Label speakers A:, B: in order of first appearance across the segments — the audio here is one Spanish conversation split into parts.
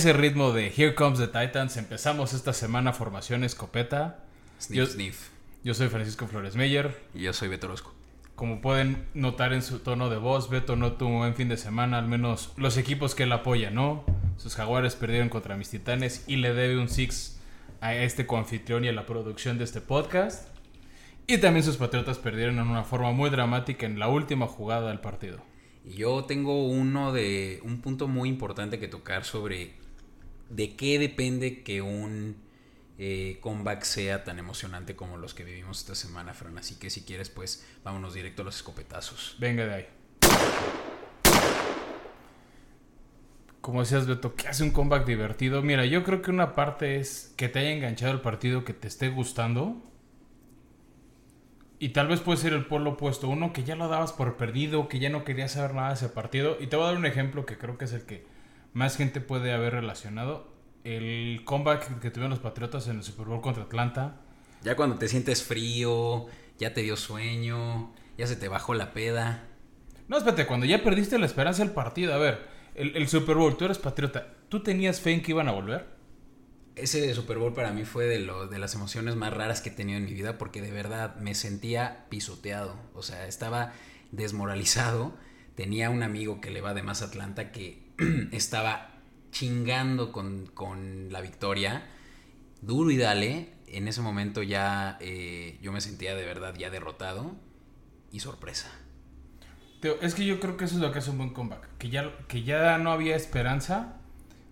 A: ese ritmo de Here Comes the Titans, empezamos esta semana Formación Escopeta.
B: Sniff,
A: yo,
B: sniff.
A: Yo soy Francisco Flores Meyer.
B: Y yo soy Beto Orozco.
A: Como pueden notar en su tono de voz, Beto no tuvo un buen fin de semana, al menos los equipos que él apoya, ¿no? Sus jaguares perdieron contra mis titanes y le debe un six a este coanfitrión y a la producción de este podcast. Y también sus patriotas perdieron en una forma muy dramática en la última jugada del partido.
B: Y yo tengo uno de un punto muy importante que tocar sobre de qué depende que un eh, comeback sea tan emocionante como los que vivimos esta semana, Fran. Así que si quieres, pues vámonos directo a los escopetazos.
A: Venga de ahí. Como decías, Beto, ¿qué hace un comeback divertido? Mira, yo creo que una parte es que te haya enganchado el partido, que te esté gustando. Y tal vez puede ser el polo opuesto. Uno que ya lo dabas por perdido, que ya no querías saber nada de ese partido. Y te voy a dar un ejemplo que creo que es el que más gente puede haber relacionado. El comeback que tuvieron los Patriotas en el Super Bowl contra Atlanta.
B: Ya cuando te sientes frío, ya te dio sueño, ya se te bajó la peda.
A: No, espérate, cuando ya perdiste la esperanza del partido. A ver, el, Super Bowl, tú eres patriota. ¿Tú tenías fe en que iban a volver?
B: Ese Super Bowl para mí fue de, lo, de las emociones más raras que he tenido en mi vida porque de verdad me sentía pisoteado. O sea, estaba desmoralizado. Tenía un amigo que le va de más Atlanta que estaba chingando con, la victoria, duro y dale. En ese momento ya eh, yo me sentía de verdad ya derrotado y sorpresa.
A: es que yo creo que eso es lo que hace un buen comeback. Que ya, que ya no había esperanza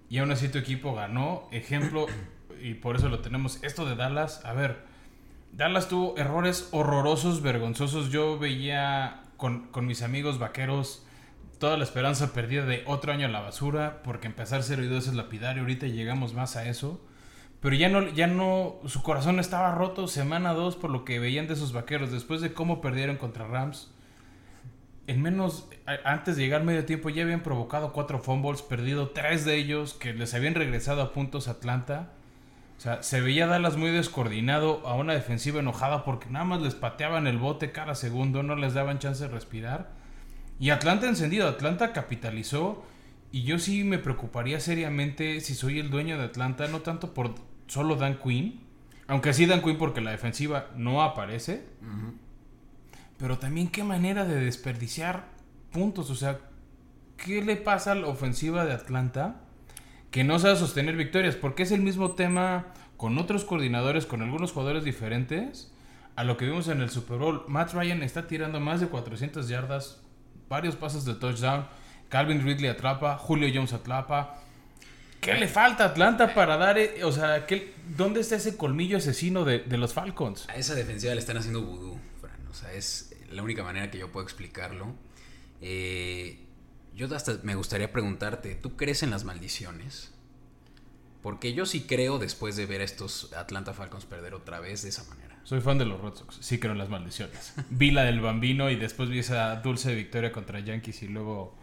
A: y aún así tu equipo ganó. Ejemplo, y por eso lo tenemos, esto de Dallas. A ver, Dallas tuvo errores horrorosos, vergonzosos. Yo veía con, con mis amigos vaqueros toda la esperanza perdida de otro año a la basura, porque empezar 0 y 2 es lapidario, ahorita llegamos más a eso. Pero ya no, ya no, su corazón estaba roto semana 2 por lo que veían de sus vaqueros, después de cómo perdieron contra Rams. En menos, antes de llegar medio tiempo ya habían provocado cuatro fumbles, perdido tres de ellos, que les habían regresado a puntos a Atlanta. O sea, se veía Dallas muy descoordinado, a una defensiva enojada porque nada más les pateaban el bote cada segundo, no les daban chance de respirar. Y Atlanta encendido, Atlanta capitalizó. Y yo sí me preocuparía seriamente si soy el dueño de Atlanta, no tanto por solo Dan Quinn, aunque sí Dan Quinn porque la defensiva no aparece, pero también qué manera de desperdiciar puntos, o sea, ¿qué le pasa a la ofensiva de Atlanta que no sabe sostener victorias? Porque es el mismo tema con otros coordinadores, con algunos jugadores diferentes, a lo que vimos en el Super Bowl. Matt Ryan está tirando más de 400 yardas varios pasos de touchdown. Calvin Ridley atrapa, Julio Jones atrapa. ¿Qué le falta a Atlanta para dar, eh, o sea, ¿qué, ¿dónde está ese colmillo asesino de, los Falcons?
B: A esa defensiva le están haciendo vudú, Fran. O sea, es la única manera que yo puedo explicarlo. Eh, yo hasta me gustaría preguntarte, ¿tú crees en las maldiciones? Porque yo sí creo después de ver a estos Atlanta Falcons perder otra vez de esa manera.
A: Soy fan de los Red Sox, sí creo en las maldiciones. vi la del Bambino y después vi esa dulce victoria contra Yankees y luego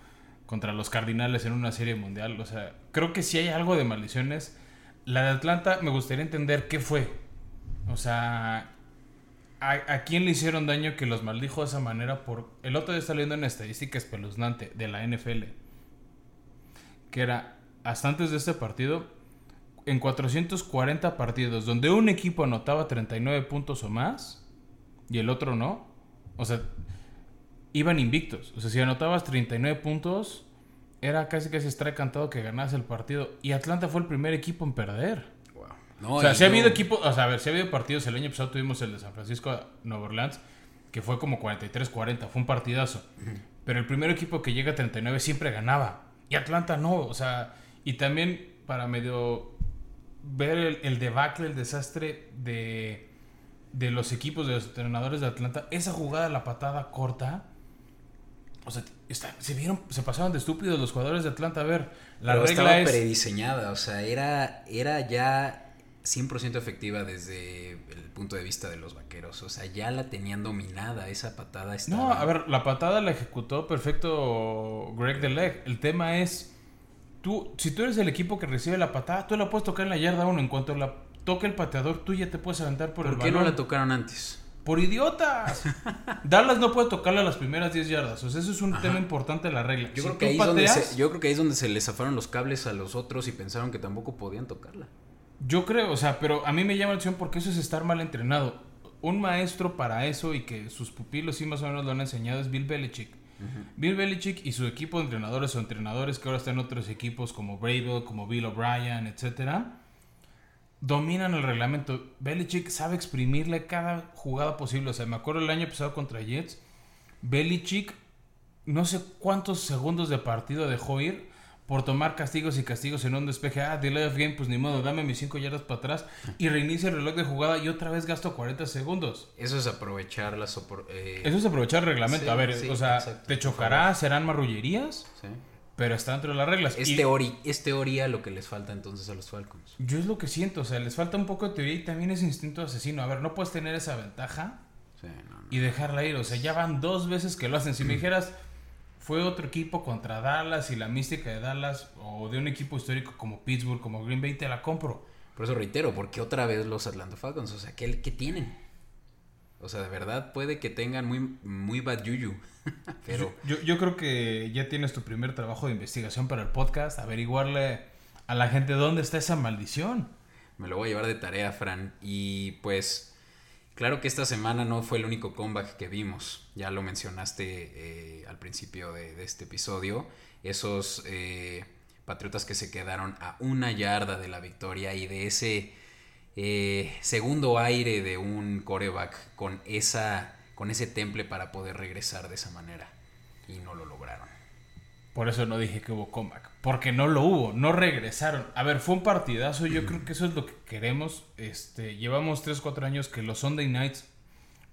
A: contra los Cardinales en una serie mundial. O sea, creo que si hay algo de maldiciones. La de Atlanta me gustaría entender qué fue. O sea, ¿a, quién le hicieron daño que los maldijo de esa manera? Por El otro día está leyendo una estadística espeluznante de la NFL. Que era, hasta antes de este partido, en 440 partidos donde un equipo anotaba 39 puntos o más y el otro no, o sea, iban invictos. O sea, si anotabas 39 puntos, era casi casi estar cantado que ganas el partido. Y Atlanta fue el primer equipo en perder. o sea, si ha habido equipos, o sea, a ver, si ha habido partidos, el año pasado tuvimos el de San Francisco Nueva Orleans, que fue como 43-40, fue un partidazo. Pero el primer equipo que llega a 39 siempre ganaba. Y Atlanta no, o sea, y también para medio ver el, debacle, el desastre de, de los equipos, de los entrenadores de Atlanta, esa jugada, la patada corta, o sea, se vieron, se pasaron de estúpidos los jugadores de Atlanta. A ver,
B: la regla estaba prediseñada, o sea, era, era ya 100% efectiva desde el punto de vista de los vaqueros. O sea, ya la tenían dominada esa patada. Estaba...
A: No, a ver, la patada la ejecutó perfecto Greg Deleg. El tema es, tú, si tú eres el equipo que recibe la patada, tú la puedes tocar en la yarda uno. En cuanto la toque el pateador, tú ya te puedes aventar por, el
B: ¿Por qué
A: balón.
B: no la tocaron antes?
A: Por idiotas. Dallas no puede tocarle a las primeras 10 yardas. O sea, eso es un tema importante de la regla.
B: Yo,
A: Si
B: creo que
A: tú
B: ahí es donde
A: pateas-
B: se, yo creo que ahí es donde se les zafaron los cables a los otros y pensaron que tampoco podían tocarla.
A: Yo creo, o sea, pero a mí me llama la atención porque eso es estar mal entrenado. Un maestro para eso y que sus pupilos sí más o menos lo han enseñado es Bill Belichick. Bill Belichick y su equipo de entrenadores o entrenadores que ahora están en otros equipos como Brable, como Bill O'Brien, etcétera, dominan el reglamento. Belichick sabe exprimirle cada jugada posible. O sea, me acuerdo el año pasado contra Jets, Belichick no sé cuántos segundos de partido dejó ir por tomar castigos y castigos en un despeje. Ah, delay of game, pues ni modo, dame mis 5 yardas para atrás y reinicia el reloj de jugada y otra vez gasto 40 segundos.
B: Eso es aprovechar las eh,
A: Eso es aprovechar el reglamento.
B: Sí,
A: a ver,
B: sí,
A: o sea,
B: exacto,
A: te chocará, serán marrullerías,
B: sí.
A: pero está dentro de las reglas.
B: Es,
A: Y
B: teori- es teoría lo que les falta entonces a los Falcons.
A: yo es lo que siento, o sea, les falta un poco de teoría y también es instinto asesino. A ver, no puedes tener esa ventaja
B: Sí, no, no.
A: y dejarla ir. O sea, ya van dos veces que lo hacen. Si me dijeras, fue otro equipo contra Dallas y la mística de Dallas o de un equipo histórico como Pittsburgh, como Green Bay, te la compro.
B: Por eso reitero, porque otra vez los Atlanta Falcons, o sea, ¿qué, qué tienen? O sea, de verdad puede que tengan muy, muy bad yuyu, pero
A: Yo, yo creo que ya tienes tu primer trabajo de investigación para el podcast, averiguarle a la gente dónde está esa maldición.
B: me lo voy a llevar de tarea, Fran. Y pues, claro que esta semana no fue el único comeback que vimos. Ya lo mencionaste eh, al principio de, este episodio. Esos eh, patriotas que se quedaron a una yarda de la victoria y de ese eh, segundo aire de un coreback con, esa, con ese temple para poder regresar de esa manera. Y no lo lograron.
A: Por eso no dije que hubo comeback. Porque no lo hubo, no regresaron. A ver, fue un partidazo. Yo creo que eso es lo que queremos. Este, llevamos 3, 4 años que los Sunday Nights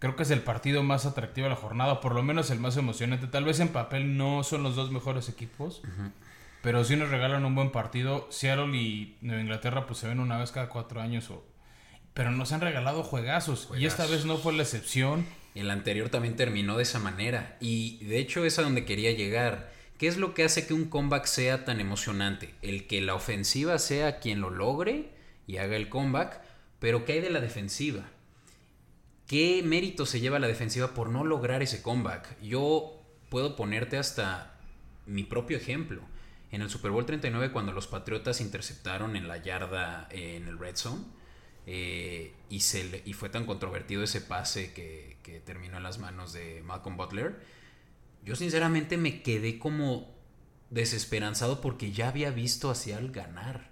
A: creo que es el partido más atractivo de la jornada, por lo menos el más emocionante. Tal vez en papel no son los dos mejores equipos, pero sí nos regalan un buen partido. Seattle y Nueva Inglaterra pues se ven una vez cada cuatro años, o... pero nos han regalado juegazos. Y esta
B: Juegazos.
A: vez no fue la excepción.
B: El anterior también terminó de esa manera. Y de hecho es a donde quería llegar. ¿Qué es lo que hace que un comeback sea tan emocionante? El que la ofensiva sea quien lo logre y haga el comeback, pero ¿qué hay de la defensiva? ¿Qué mérito se lleva la defensiva por no lograr ese comeback? Yo puedo ponerte hasta mi propio ejemplo. En el Super Bowl 39, cuando los Patriotas interceptaron en la yarda en el Red Zone, eh, y, se y fue tan controvertido ese pase que, que terminó en las manos de Malcolm Butler, yo sinceramente me quedé como desesperanzado porque ya había visto hacia el ganar.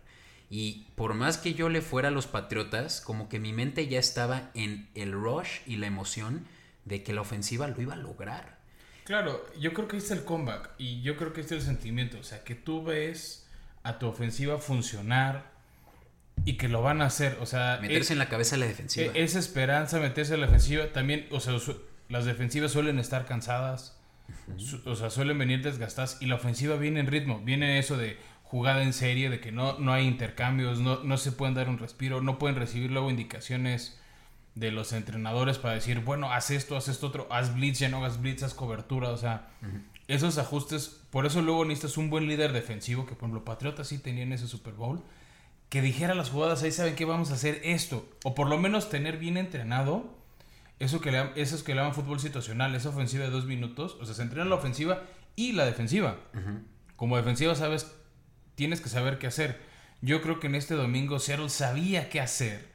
B: Y por más que yo le fuera a los Patriotas, como que mi mente ya estaba en el rush y la emoción de que la ofensiva lo iba a lograr.
A: Claro, yo creo que este es el comeback y yo creo que este es el sentimiento. O sea, que tú ves a tu ofensiva funcionar y que lo van a hacer. O sea,
B: Meterse
A: es-
B: en la cabeza de la defensiva.
A: e- esa esperanza, meterse en la ofensiva. También, o sea, las defensivas suelen estar cansadas. O sea, suelen venir desgastadas y la ofensiva viene en ritmo. Viene eso de jugada en serie, de que no, no hay intercambios, no, no se pueden dar un respiro, no pueden recibir luego indicaciones de los entrenadores para decir, bueno, haz esto, haz esto otro, haz blitz, ya no hagas blitz, haz cobertura, o sea, esos ajustes, por eso luego necesitas un buen líder defensivo, que por ejemplo Patriotas sí tenían ese Super Bowl, que dijera las jugadas, ahí saben que vamos a hacer esto, o por lo menos tener bien entrenado eso que le, eso es que le llaman fútbol situacional, esa ofensiva de dos minutos, o sea, se entrena la ofensiva y la defensiva. Como defensiva sabes, tienes que saber qué hacer. Yo creo que en este domingo Seattle sabía qué hacer.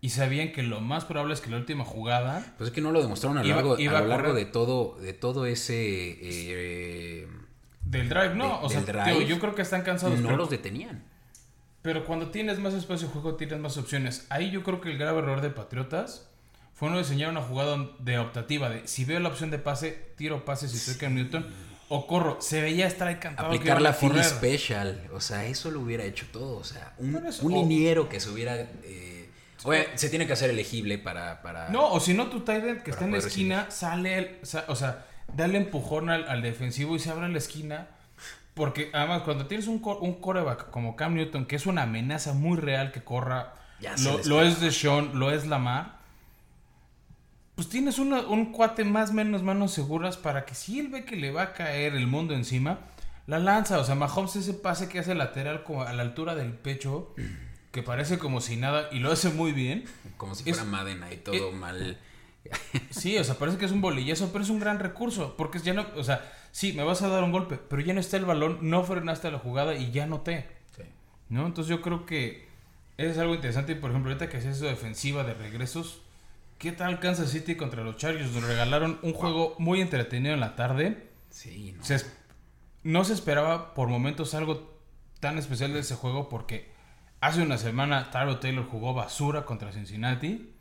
A: Y sabían que lo más probable es que la última jugada
B: Pues es que no lo demostraron a lo
A: Iba-
B: largo,
A: iba
B: a lo largo de todo, de todo ese eh,
A: del drive, no,
B: De-
A: o sea,
B: drive,
A: tío, yo creo que están cansados.
B: no
A: pero,
B: los detenían.
A: pero cuando tienes más espacio de juego, tienes más opciones. Ahí yo creo que el grave error de Patriotas fue no diseñar una jugada de optativa, de si veo la opción de pase, tiro pase si estoy Cam Newton, o corro. Se veía estar encantado que
B: Aplicar la Philly. Special, o sea, eso lo hubiera hecho todo, o sea, un, un liniero que se hubiera... eh, oye, se tiene que hacer elegible para... para
A: No, o si no, tu tight end que está en la esquina, sale, el- o sea, dale empujón al, al defensivo y se abre la esquina Porque además, cuando tienes un, un coreback como Cam Newton, que es una amenaza muy real que corra,
B: Ya
A: lo, lo es de Sean, lo es Lamar, pues tienes una- un cuate más menos manos seguras para que si él ve que le va a caer el mundo encima, la lanza. O sea, Mahomes ese pase que hace lateral como a la altura del pecho, que parece como si nada, y lo hace muy bien.
B: Como si
A: Es-
B: fuera Madden ahí todo
A: eh,
B: mal.
A: Sí, o sea, parece que es un bolillazo, pero es un gran recurso. Porque ya no, o sea, sí, me vas a dar un golpe, pero ya no está el balón, no frenaste la jugada y ya noté.
B: Sí.
A: ¿No? Entonces yo creo que es algo interesante. Y por ejemplo, ahorita que haces eso defensiva de regresos, ¿qué tal Kansas City contra los Chargers? Nos regalaron un juego muy entretenido en la tarde.
B: Sí, no.
A: Se es- no se esperaba por momentos algo tan especial de ese juego porque hace una semana Taro Taylor jugó basura contra Cincinnati.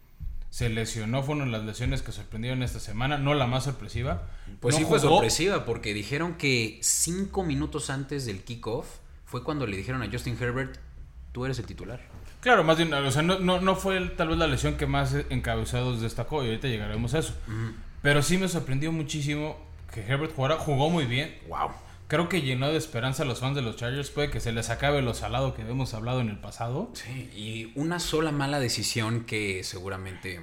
A: Se lesionó, fue una de las lesiones que sorprendieron esta semana, no la más sorpresiva.
B: Pues
A: No
B: sí fue sorpresiva porque dijeron que cinco minutos antes del kickoff fue cuando le dijeron a Justin Herbert, tú eres el titular.
A: Claro, más bien, o sea, no, no, no fue tal vez la lesión que más encabezados destacó y ahorita llegaremos a eso. Pero sí me sorprendió muchísimo que Herbert jugara, jugó muy bien.
B: Wow.
A: Creo que llenó de esperanza a los fans de los Chargers. Puede que se les acabe lo salado que hemos hablado en el pasado.
B: Sí, y una sola mala decisión que seguramente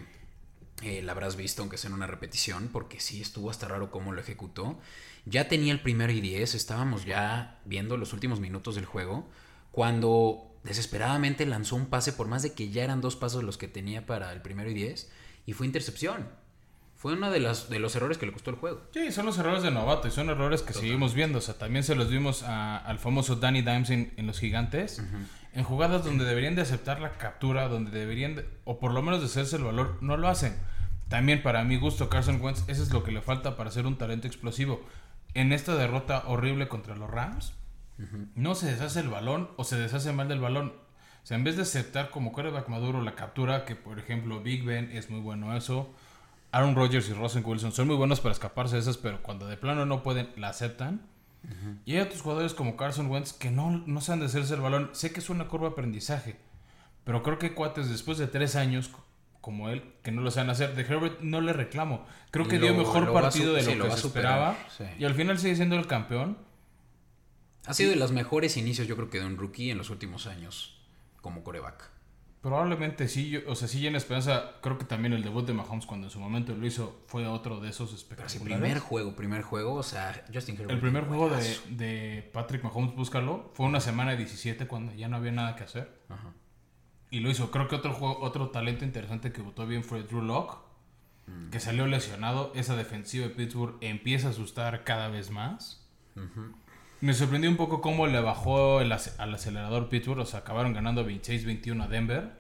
B: eh, la habrás visto, aunque sea en una repetición, porque sí estuvo hasta raro cómo lo ejecutó. Ya tenía el primer y 10, estábamos ya viendo los últimos minutos del juego, cuando desesperadamente lanzó un pase por más de que ya eran dos pasos los que tenía para el primero y 10, y fue intercepción. Fue uno de, las, de los errores que le costó el juego.
A: Sí, son los errores de novato y son errores que seguimos viendo. O sea, también se los vimos a- al famoso Danny Dimes en, en los gigantes. En jugadas donde deberían de aceptar la captura, donde deberían, de- o por lo menos de hacerse el valor, no lo hacen. También para mi gusto, Carson Wentz, eso es lo que le falta para ser un talento explosivo. En esta derrota horrible contra los Rams, no se deshace el balón o se deshace mal del balón. O sea, en vez de aceptar como quarterback maduro la captura, que por ejemplo Big Ben es muy bueno eso, Aaron Rodgers y Russell Wilson son muy buenos para escaparse de esas, pero cuando de plano no pueden, la aceptan. Y hay otros jugadores como Carson Wentz que no, no saben deshacerse el balón. Sé que es una curva de aprendizaje, pero creo que cuates después de tres años co- como él, que no lo saben hacer, de Herbert no le reclamo. Creo que
B: Lo-
A: dio mejor partido de lo que se
B: superar,
A: esperaba.
B: sí.
A: Y al final sigue siendo el campeón.
B: Ha sido de los mejores inicios, yo creo que de un rookie en los últimos años como coreback.
A: Probablemente sí, yo- o sea, sí llena esperanza. Creo que también el debut de Mahomes cuando en su momento lo hizo fue otro de esos
B: Pero
A: espectaculares.
B: primer juego, primer juego, o sea, Justin Herbert.
A: el primer juego de, Patrick Mahomes, búscalo, fue una semana de 17 cuando ya no había nada que hacer.
B: Ajá.
A: Y lo hizo. Creo que otro juego, otro talento interesante que votó bien fue Drew Lock, que salió lesionado. Esa defensiva de Pittsburgh empieza a asustar cada vez más. Me sorprendió un poco cómo le bajó el al acelerador Pittsburgh. O sea, acabaron ganando 26-21 a Denver.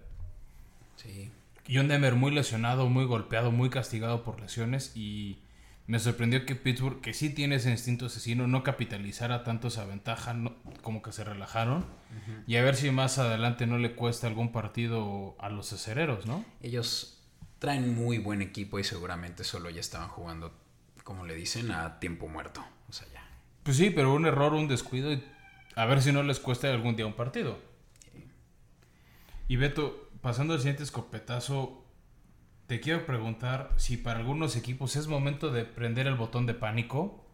B: Sí.
A: Y un Denver muy lesionado, muy golpeado, muy castigado por lesiones. Y me sorprendió que Pittsburgh, que sí tiene ese instinto asesino, no capitalizara tanto esa ventaja, no- como que se relajaron. Y a ver si más adelante no le cuesta algún partido a los acereros, ¿no?
B: Ellos traen muy buen equipo y seguramente solo ya estaban jugando, como le dicen, a tiempo muerto. O sea, ya.
A: Pues sí, pero un error, un descuido, y a ver si no les cuesta algún día un partido. Y Beto, pasando al siguiente escopetazo, te quiero preguntar si para algunos equipos es momento de prender el botón de pánico.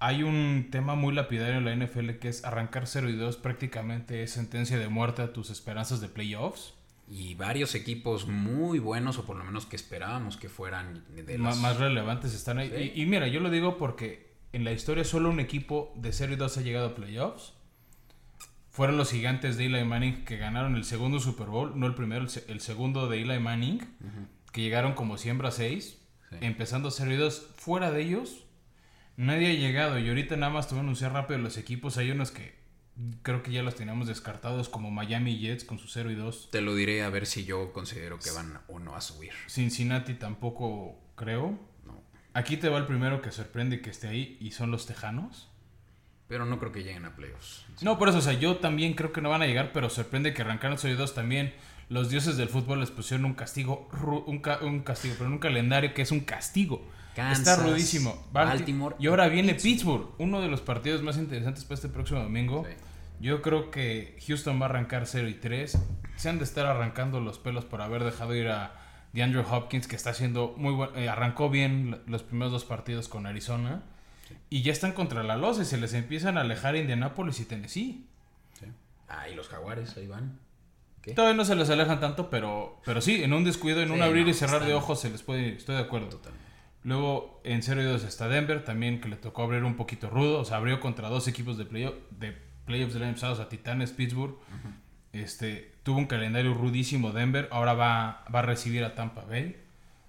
A: Hay un tema muy lapidario en la NFL que es arrancar 0 y 2 prácticamente es sentencia de muerte a tus esperanzas de playoffs.
B: Y varios equipos muy buenos, o por lo menos que esperábamos que fueran de
A: más relevantes están ahí.
B: Sí.
A: Y, y mira, yo lo digo porque en la historia solo un equipo de 0 y 2 ha llegado a playoffs. Fueron los gigantes de Eli Manning que ganaron el segundo Super Bowl, no el primero, el, se- el segundo de Eli Manning, que llegaron como siembra 6,
B: Sí.
A: empezando 0 y 2. Fuera de ellos, nadie ha llegado. Y ahorita nada más te voy a anunciar rápido los equipos. Hay unos que creo que ya los teníamos descartados, como Miami Jets con su 0 y 2.
B: Te lo diré a ver si yo considero que van o no a subir.
A: Cincinnati tampoco creo. Aquí te va el primero que sorprende que esté ahí y son los Tejanos.
B: Pero no creo que lleguen a playoffs.
A: No, por eso, o sea, yo también creo que no van a llegar, pero sorprende que arrancaron 0 y 2 también. Los dioses del fútbol les pusieron un castigo, un, ca- un castigo, pero en un calendario que es un castigo.
B: Kansas,
A: Está rudísimo. Balti-
B: Baltimore
A: Y ahora viene
B: Pittsburgh.
A: Pittsburgh, uno de los partidos más interesantes para este próximo domingo.
B: Sí.
A: Yo creo que Houston va a arrancar 0 y 3. Se han de estar arrancando los pelos por haber dejado ir a DeAndre Hopkins, que está haciendo muy bueno. arrancó bien los primeros dos partidos con Arizona.
B: Sí.
A: Y ya están contra la losa y se les empiezan a alejar Indianapolis y Tennessee.
B: Sí. Ah, y los jaguares, ahí van. ¿Qué?
A: Todavía no se les alejan tanto, pero, pero sí, en un descuido, en un abrir
B: no,
A: y cerrar de ojos se les puede, estoy de acuerdo.
B: Totalmente.
A: Luego en 0 y 2 está Denver, también que le tocó abrir un poquito rudo, o sea, abrió contra dos equipos de, playoff, de playoffs del año pasado, o sea, Titanes, Pittsburgh. Este, tuvo un calendario rudísimo Denver, ahora va, va a recibir a Tampa Bay.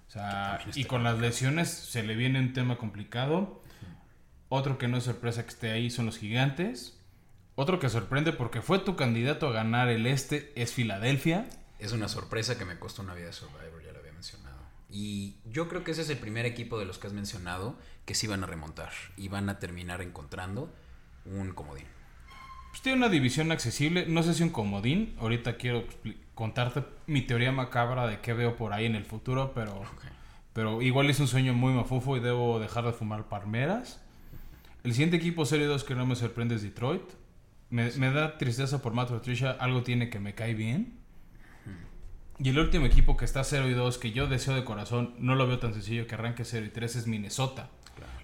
A: O sea, y con las lesiones se le viene un tema complicado. Otro que no es sorpresa que esté ahí son los gigantes. Otro que sorprende porque fue tu candidato a ganar el este es Filadelfia.
B: Es una sorpresa que me costó una vida de Survivor, ya lo había mencionado. Y yo creo que ese es el primer equipo de los que has mencionado que sí van a remontar y van a terminar encontrando un comodín.
A: Pues tiene una división accesible, no sé si un comodín. Ahorita quiero contarte mi teoría macabra de qué veo por ahí en el futuro, pero, pero igual es un sueño muy mafufo y debo dejar de fumar palmeras. El siguiente equipo serie 2 que no me sorprende es Detroit. Me, me da tristeza por Matt Patricia, algo tiene que me cae bien. Y el último equipo que está 0 y 2, que yo deseo de corazón, no lo veo tan sencillo que arranque 0 y 3, es Minnesota.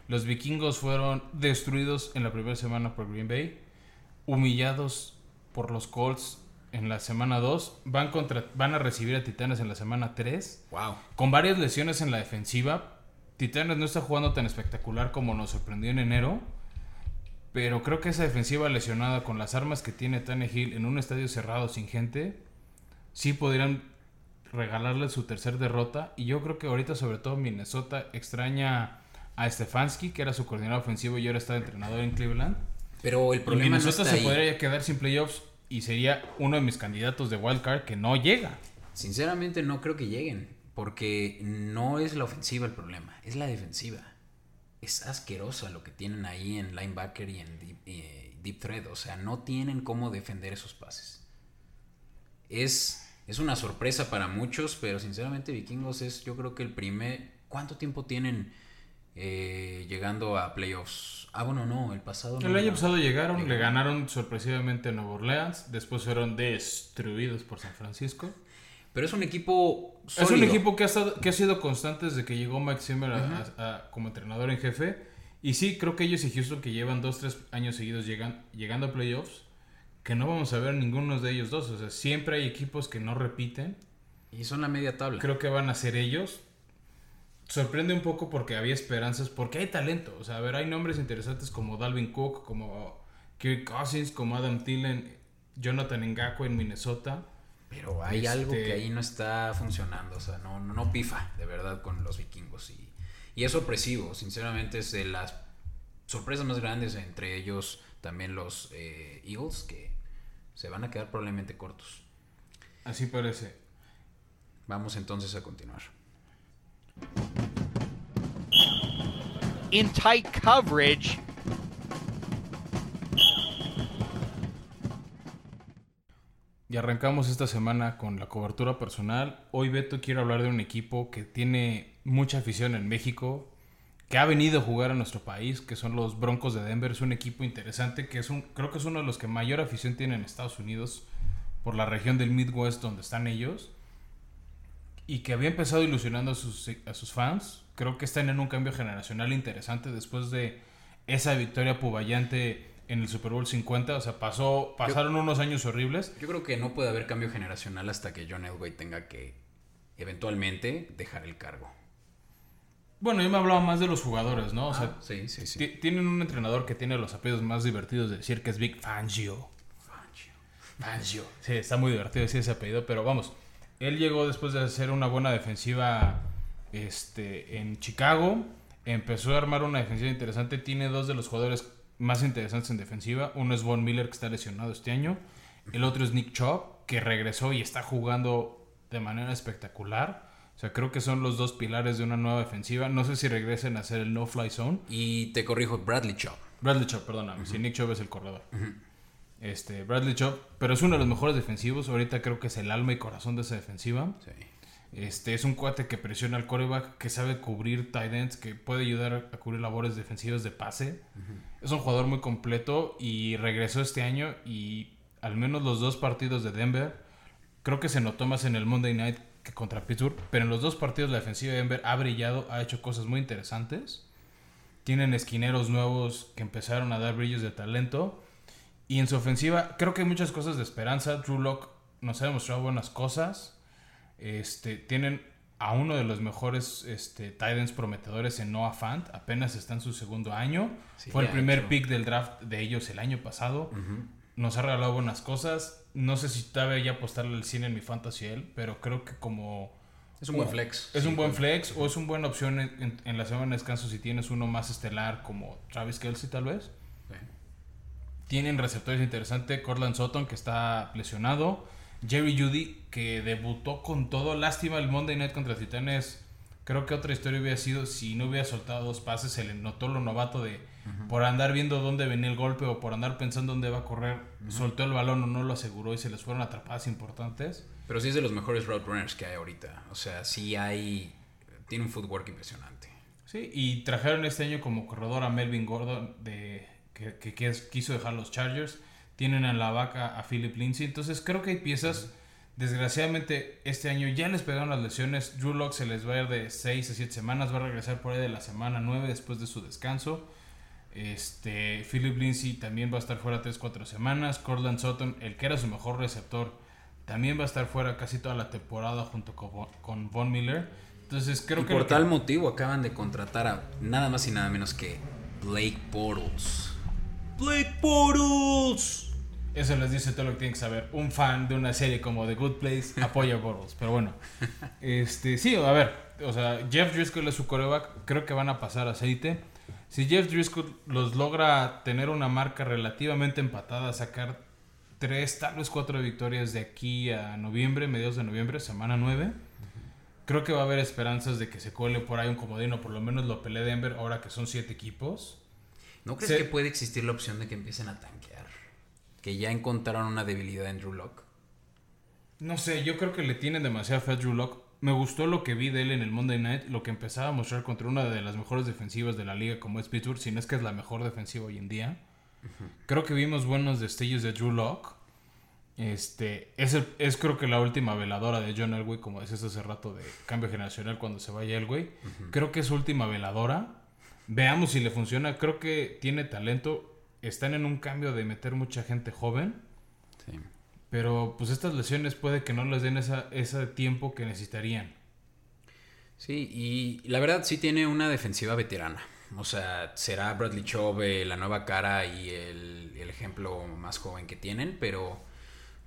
A: Los vikingos fueron destruidos en la primera semana por Green Bay, humillados por los Colts en la semana 2, van, contra, van a recibir a Titanes en la semana 3,
B: ¡Wow!
A: con varias lesiones en la defensiva. Titanes no está jugando tan espectacular como nos sorprendió en enero, pero creo que esa defensiva lesionada con las armas que tiene Tannehill en un estadio cerrado sin gente, sí podrían regalarle su tercer derrota. Y yo creo que ahorita, sobre todo, Minnesota extraña a Stefanski, que era su coordinador ofensivo y ahora está de entrenador en Cleveland.
B: Pero el problema no
A: Minnesota
B: está
A: se
B: ahí.
A: podría quedar sin playoffs y sería uno de mis candidatos de wildcard que no llega.
B: Sinceramente no creo que lleguen, porque no es la ofensiva el problema, es la defensiva. Es asquerosa lo que tienen ahí en linebacker y en deep, eh, deep thread, o sea, no tienen cómo defender esos pases. Es, es una sorpresa para muchos, pero sinceramente Vikingos es yo creo que el primer... ¿Cuánto tiempo tienen eh, llegando a playoffs? Ah, bueno, no, el pasado no.
A: El año pasado llegaron, le ganaron sorpresivamente a Nueva Orleans, después fueron destruidos por San Francisco.
B: Pero es un equipo...
A: Es un equipo que ha, estado- que ha sido constante desde que llegó Mike Zimmer a- como entrenador en jefe. Y sí, creo que ellos y Houston que llevan dos, tres años seguidos llegan, llegando a playoffs, que no vamos a ver ninguno de ellos dos. O sea, siempre hay equipos que no repiten.
B: Y son la media tabla.
A: Creo que van a ser ellos. Sorprende un poco porque había esperanzas, porque hay talento. O sea, a ver, hay nombres interesantes como Dalvin Cook, como Kirk Cousins, como Adam Thielen, Jonathan Ngakwe en Minnesota.
B: Pero hay
A: Este-
B: algo que ahí no está funcionando, o sea, no, no, no pifa de verdad con los vikingos. Y, y es sorpresivo, sinceramente es de las sorpresas más grandes, entre ellos también los eh, Eagles, que se van a quedar probablemente cortos.
A: Así parece.
B: Vamos entonces a continuar.
C: In tight coverage.
A: Y arrancamos esta semana con la cobertura personal. Hoy, Beto, quiero hablar de un equipo que tiene mucha afición en México, que ha venido a jugar a nuestro país, que son los Broncos de Denver. Es un equipo interesante, que es un, creo que es uno de los que mayor afición tiene en Estados Unidos, por la región del Midwest donde están ellos. Y que había empezado ilusionando a sus, a sus fans. Creo que están en un cambio generacional interesante después de esa victoria puballante en el Super Bowl 50. O sea, pasó, pasaron unos años horribles.
B: Yo creo que no puede haber cambio generacional hasta que John Elway tenga que eventualmente dejar el cargo.
A: Bueno, yo me hablaba más de los jugadores, ¿no? O sea,
B: Ah, sí, sí, sí.
A: ti- tienen un entrenador que tiene los apellidos más divertidos de decir, que es Big Fangio. Fangio. Sí, está muy divertido decir ese apellido, pero vamos. Él llegó después de hacer una buena defensiva este, en Chicago. Empezó a armar una defensiva interesante. Tiene dos de los jugadores más interesantes en defensiva. Uno es Von Miller, que está lesionado este año. El otro es Nick Chubb, que regresó y está jugando de manera espectacular. O sea, creo que son los dos pilares de una nueva defensiva. No sé si regresen a hacer el no-fly zone.
B: Y te corrijo, Bradley Chubb.
A: Bradley Chubb, perdóname. Si Nick Chubb es el corredor. Este, Bradley Chubb, pero es uno de los mejores defensivos. Ahorita creo que es el alma y corazón de esa defensiva.
B: Sí.
A: Este, es un cuate que presiona al coreback, que sabe cubrir tight ends, que puede ayudar a cubrir labores defensivas de pase. Es un jugador muy completo y regresó este año y al menos los dos partidos de Denver, creo que se notó más en el Monday Night que contra Pittsburgh, pero en los dos partidos la defensiva de Denver ha brillado, ha hecho cosas muy interesantes. Tienen esquineros nuevos que empezaron a dar brillos de talento. Y en su ofensiva, creo que hay muchas cosas de esperanza. Drew Lock nos ha demostrado buenas cosas. Este, tienen a uno de los mejores este, Titans prometedores en Noah Fant. Apenas está en su segundo año.
B: Sí,
A: Fue el primer
B: hecho.
A: pick del draft de ellos el año pasado. Nos ha regalado buenas cosas. No sé si todavía ya apostarle al cine en mi fantasy él, pero creo que como
B: Es un buen flex.
A: es
B: Sí,
A: un buen flex o es una buena opción en, en- en la semana de descanso si tienes uno más estelar como Travis Kelsey tal vez. Tienen receptores interesantes, Cortland Sutton que está lesionado, Jerry Judy que debutó con todo, lástima el Monday Night contra Titanes. Creo que otra historia hubiera sido si no hubiera soltado dos pases, se le notó lo novato de por andar viendo dónde venía el golpe o por andar pensando dónde va a correr, soltó el balón o no lo aseguró y se les fueron atrapadas importantes.
B: Pero sí es de los mejores route runners que hay ahorita. O sea, sí hay. Tiene un footwork impresionante.
A: Sí, y trajeron este año como corredor a Melvin Gordon, de, que, que- que es- quiso dejar los Chargers. Tienen en la vaca a Philip Lindsay. Entonces creo que hay piezas. Desgraciadamente, este año ya les pegaron las lesiones. Drew Lock se les va a ir de 6 a 7 semanas. Va a regresar por ahí de la semana 9 después de su descanso. Este, Philip Lindsay también va a estar fuera 3-4 semanas. Cortland Sutton, el que era su mejor receptor, también va a estar fuera casi toda la temporada junto con, Von- con Von Miller. Entonces creo
B: y
A: que...
B: por
A: que-
B: tal motivo acaban de contratar a nada más y nada menos que Blake Bortles. ¡Blake Bortles!
A: Eso les dice todo lo que tienen que saber. Un fan de una serie como The Good Place apoya a Bortles. Pero bueno, este, sí, a ver. O sea, Jeff Driscoll es su coreback. Creo que van a pasar aceite. Si Jeff Driscoll los logra tener una marca relativamente empatada, sacar tres, tal vez cuatro victorias de aquí a noviembre, mediados de noviembre, semana 9. Creo que va a haber esperanzas de que se cuele por ahí un comodino, por lo menos lo pelee Denver, ahora que son siete equipos.
B: ¿No crees
A: Sí.
B: que puede existir la opción de que empiecen a tanquear? Que ya encontraron una debilidad en Drew Lock.
A: No sé, yo creo que le tienen demasiada fe a Drew Lock. Me gustó lo que vi de él en el Monday Night, lo que empezaba a mostrar contra una de las mejores defensivas de la liga como es Pittsburgh, si no es que es la mejor defensiva hoy en día. Creo que vimos buenos destellos de Drew Lock. Este, es, el- es creo que la última veladora de John Elway, como decías hace rato de cambio generacional cuando se vaya Elway. Creo que es su última veladora. Veamos si le funciona. Creo que tiene talento. Están en un cambio de meter mucha gente joven.
B: Sí.
A: Pero pues estas lesiones puede que no les den esa, ese tiempo que necesitarían.
B: Sí, y la verdad sí tiene una defensiva veterana. O sea, será Bradley Chubb eh, la nueva cara y el, el ejemplo más joven que tienen, pero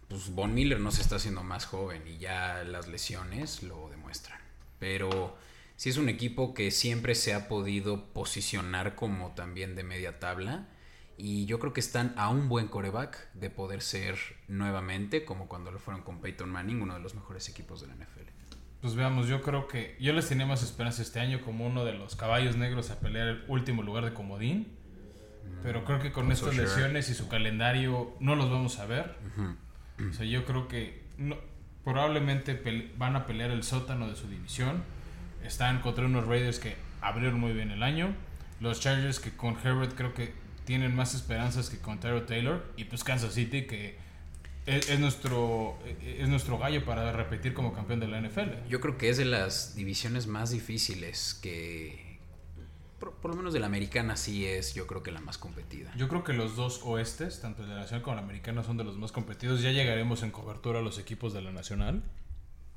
B: pues Von Miller no se está haciendo más joven y ya las lesiones lo demuestran. Pero sí es un equipo que siempre se ha podido posicionar como también de media tabla y yo creo que están a un buen coreback de poder ser nuevamente como cuando lo fueron con Peyton Manning, uno de los mejores equipos de la NFL.
A: Pues veamos, yo creo que yo les tenía más esperanza este año como uno de los caballos negros a pelear el último lugar de comodín. Pero creo que con estas
B: so sure.
A: lesiones y su calendario no los vamos a ver. O sea, yo creo que no- probablemente van a pelear el sótano de su división. Están contra unos Raiders que abrieron muy bien el año. Los Chargers que con Herbert creo que tienen más esperanzas que con Tyrod Taylor. Y pues Kansas City que es, es nuestro, es nuestro gallo para repetir como campeón de la NFL.
B: Yo creo que es de las divisiones más difíciles que, por, por lo menos de la americana, sí es, yo creo que la más competida.
A: Yo creo que los dos oestes, tanto de la Nacional como el americano, son de los más competidos. Ya llegaremos en cobertura a los equipos de la Nacional.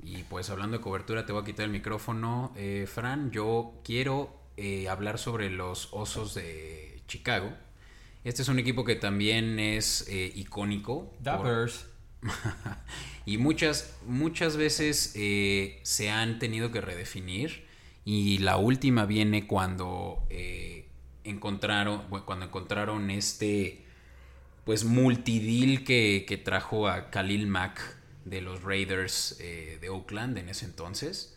B: Y pues hablando de cobertura, te voy a quitar el micrófono, eh, Fran. Yo quiero eh, hablar sobre los Osos de Chicago. Este es un equipo que también es eh, icónico. por-
A: Dappers.
B: y muchas, muchas veces se han tenido que redefinir. Y la última viene cuando encontraron. Cuando encontraron este. Pues multidil que, que trajo a Khalil Mack de los Raiders eh, de Oakland en ese entonces.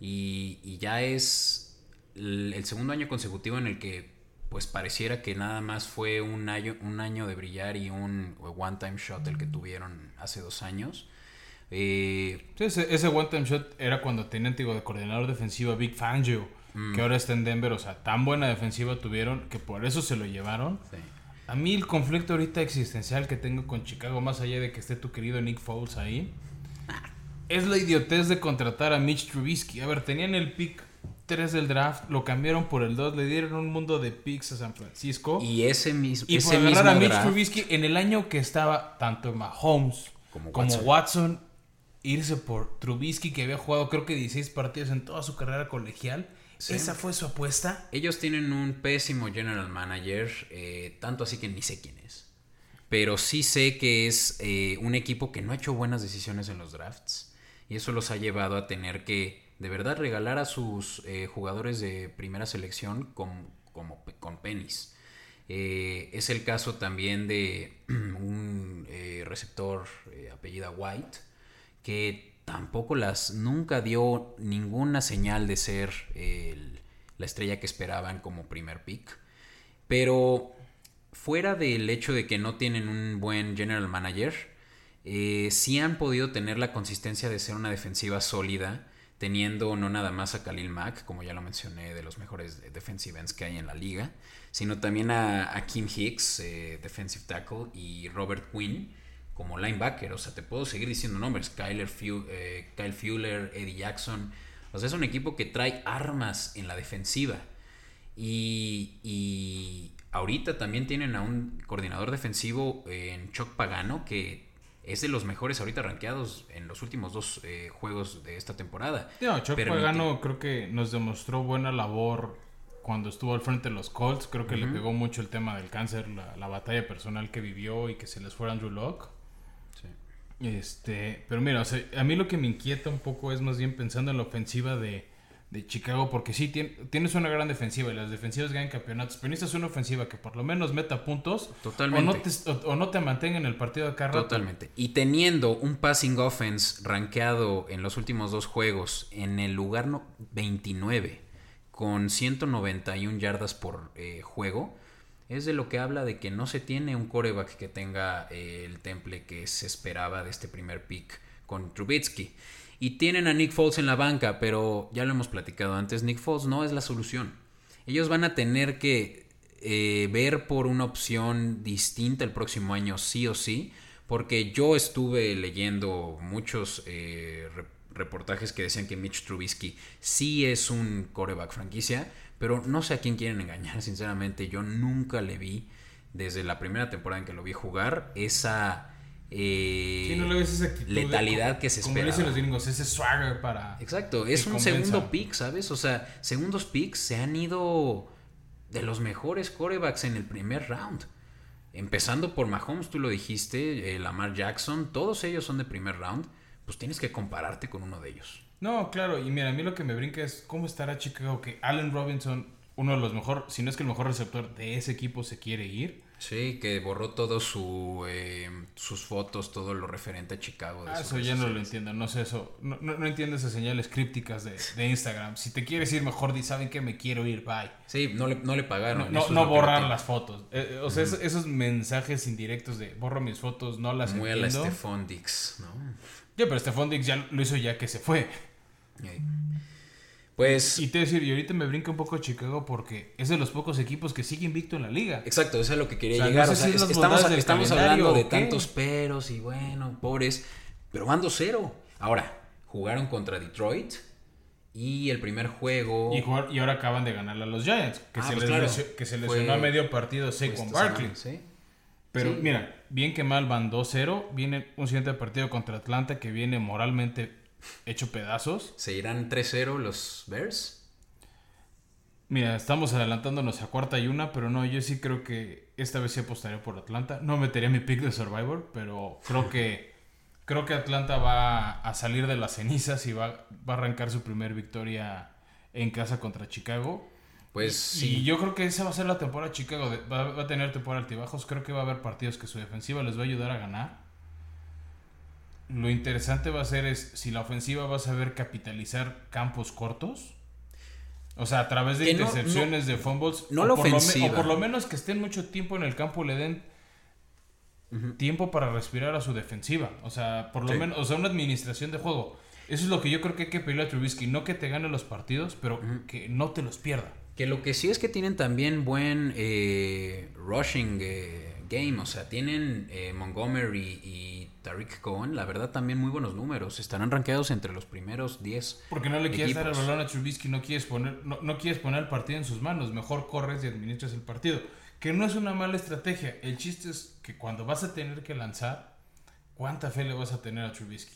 B: Y, y ya es el, el segundo año consecutivo en el que pues pareciera que nada más fue un año, un año de brillar y un one time shot el que tuvieron hace dos años. Eh,
A: Sí, ese, ese one time shot era cuando tenían digo, de coordinador defensivo a Big Fangio, que ahora está en Denver. O sea, tan buena defensiva tuvieron que por eso se lo llevaron.
B: sí.
A: A mí el conflicto ahorita existencial que tengo con Chicago, más allá de que esté tu querido Nick Foles ahí, es la idiotez de contratar a Mitch Trubisky. A ver, tenían el pick 3 del draft, lo cambiaron por el 2, le dieron un mundo de picks a San Francisco.
B: Y ese mismo
A: Y por a Mitch
B: draft,
A: Trubisky en el año que estaba tanto Mahomes
B: Como
A: como,
B: Watson.
A: Watson. irse por Trubisky, que había jugado creo que 16 partidos en toda su carrera colegial.
B: Sí.
A: Esa fue su apuesta.
B: Ellos tienen un pésimo general manager, eh, tanto así que ni sé quién es. Pero sí sé que es eh, un equipo que no ha hecho buenas decisiones en los drafts. Y eso los ha llevado a tener que de verdad regalar a sus eh, jugadores de primera selección con, como, con pennies. Eh, es el caso también de un receptor apellida White, que tampoco las nunca dio ninguna señal de ser la estrella que esperaban como primer pick. Pero fuera del hecho de que no tienen un buen general manager, eh, sí han podido tener la consistencia de ser una defensiva sólida, teniendo no nada más a Khalil Mack, como ya lo mencioné, de los mejores defensive ends que hay en la liga, sino también a, a Kim Hicks, eh, defensive tackle, y Robert Quinn como linebacker. O sea, te puedo seguir diciendo nombres, Kyler Fu- eh, Kyle Fuller, Eddie Jackson. O sea, es un equipo que trae armas en la defensiva. Y, y ahorita también tienen a un coordinador defensivo en Chuck Pagano que es de los mejores ahorita rankeados en los últimos dos eh, juegos de esta temporada.
A: No, Chuck
B: Permite-
A: Pagano creo que nos demostró buena labor cuando estuvo al frente de los Colts. Creo que le pegó mucho el tema del cáncer, la, la batalla personal que vivió y que se les fue Andrew Locke. Este, pero mira, o sea, a mí lo que me inquieta un poco es más bien pensando en la ofensiva de, de Chicago, porque sí, tien- tienes una gran defensiva y las defensivas ganan campeonatos, pero necesitas una ofensiva que por lo menos meta puntos
B: Totalmente.
A: O, no te, o, o no te mantenga en el partido de rato.
B: Totalmente. Y teniendo un passing offense rankeado en los últimos dos juegos en el lugar no- 29 con 191 yardas por eh, juego, es de lo que habla de que no se tiene un coreback que tenga eh, el temple que se esperaba de este primer pick con Trubitsky. Y tienen a Nick Foles en la banca, pero ya lo hemos platicado antes, Nick Foles no es la solución. Ellos van a tener que eh, ver por una opción distinta el próximo año, sí o sí, porque yo estuve leyendo muchos eh, re- reportajes que decían que Mitch Trubisky sí es un coreback franquicia, pero no sé a quién quieren engañar, sinceramente. Yo nunca le vi, desde la primera temporada en que lo vi jugar, esa eh,
A: Sí, no le ves esa actitud de-
B: letalidad que se
A: Como
B: esperaba.
A: dicen los gringos, ese swagger para...
B: Exacto, es un segundo pick, ¿sabes? O sea, segundos picks se han ido de los mejores corebacks en el primer round. Empezando por Mahomes, tú lo dijiste, eh, Lamar Jackson, todos ellos son de primer round, pues tienes que compararte con uno de ellos.
A: No, claro, y mira, a mí lo que me brinca es cómo estará Chicago que Allen Robinson, uno de los mejores, si no es que el mejor receptor de ese equipo se quiere ir.
B: Sí, que borró todo su eh, sus fotos, todo lo referente a Chicago. de
A: Ah, eso ya no lo entiendo, no sé eso, no, no, no entiendo esas señales crípticas de, de Instagram. Si te quieres ir mejor, di, saben que me quiero ir, bye.
B: Sí, no le, no le pagaron.
A: No, no,
B: que
A: las fotos. Eh, eh, o sea, esos, esos mensajes indirectos de borro mis fotos, no las
B: te- Muy a la
A: entiendo.
B: Stephon Dix, ¿no?
A: Ya, pero Stephon Diggs ya lo hizo ya que se fue.
B: Pues
A: Y te voy a decir, y ahorita me brinca un poco Chicago porque es de los pocos equipos que sigue invicto en la liga.
B: Exacto, eso es a lo que quería
A: O sea, no
B: llegar. o sea,
A: es
B: estamos hablando de tantos peros y bueno, pobres, pero van 2-0. Ahora, jugaron contra Detroit y el primer juego.
A: Y, jugar- y ahora acaban de ganarle a los Giants, que,
B: Ah,
A: se,
B: pues
A: les
B: claro.
A: lesio- que se
B: Fue-
A: lesionó a medio partido Saquon
B: esta
A: Barkley.
B: semana, ¿sí?
A: Pero
B: Sí.
A: mira, bien que mal van 2-0. Viene un siguiente partido contra Atlanta que viene moralmente hecho pedazos.
B: Se irán 3-0 los Bears.
A: Mira, estamos adelantándonos a cuarta y una, pero no, yo sí creo que esta vez sí apostaría por Atlanta. No metería mi pick de Survivor, pero creo que creo que Atlanta va a salir de las cenizas y va, va a arrancar su primer victoria en casa contra Chicago.
B: Pues
A: Y
B: sí.
A: yo creo que esa va a ser la temporada de Chicago. de- Va, va a tener temporada altibajos. Creo que va a haber partidos que su defensiva les va a ayudar a ganar. Lo interesante va a ser es si la ofensiva va a saber capitalizar campos cortos. O sea, a través de
B: Que no-
A: intercepciones, de fumbles.
B: no
A: o
B: la
A: por lo me-
B: ofensiva.
A: o por lo menos que estén mucho tiempo en el campo le den tiempo para respirar a su defensiva. O sea, por lo
B: Sí.
A: menos, o sea, una administración de juego. Eso es lo que yo creo que hay que pedirle a Trubisky. No que te gane los partidos, pero que no te los pierda.
B: Que lo que sí es que tienen también buen eh, rushing eh, game. O sea, tienen eh, Montgomery y Tariq Cohen, la verdad, también muy buenos números. Estarán rankeados entre los primeros 10.
A: Porque no le quieres dar el balón a Trubisky, no quieres, poner, no, no quieres poner el partido en sus manos. Mejor corres y administras el partido. Que no es una mala estrategia. El chiste es que cuando vas a tener que lanzar, ¿cuánta fe le vas a tener a Trubisky?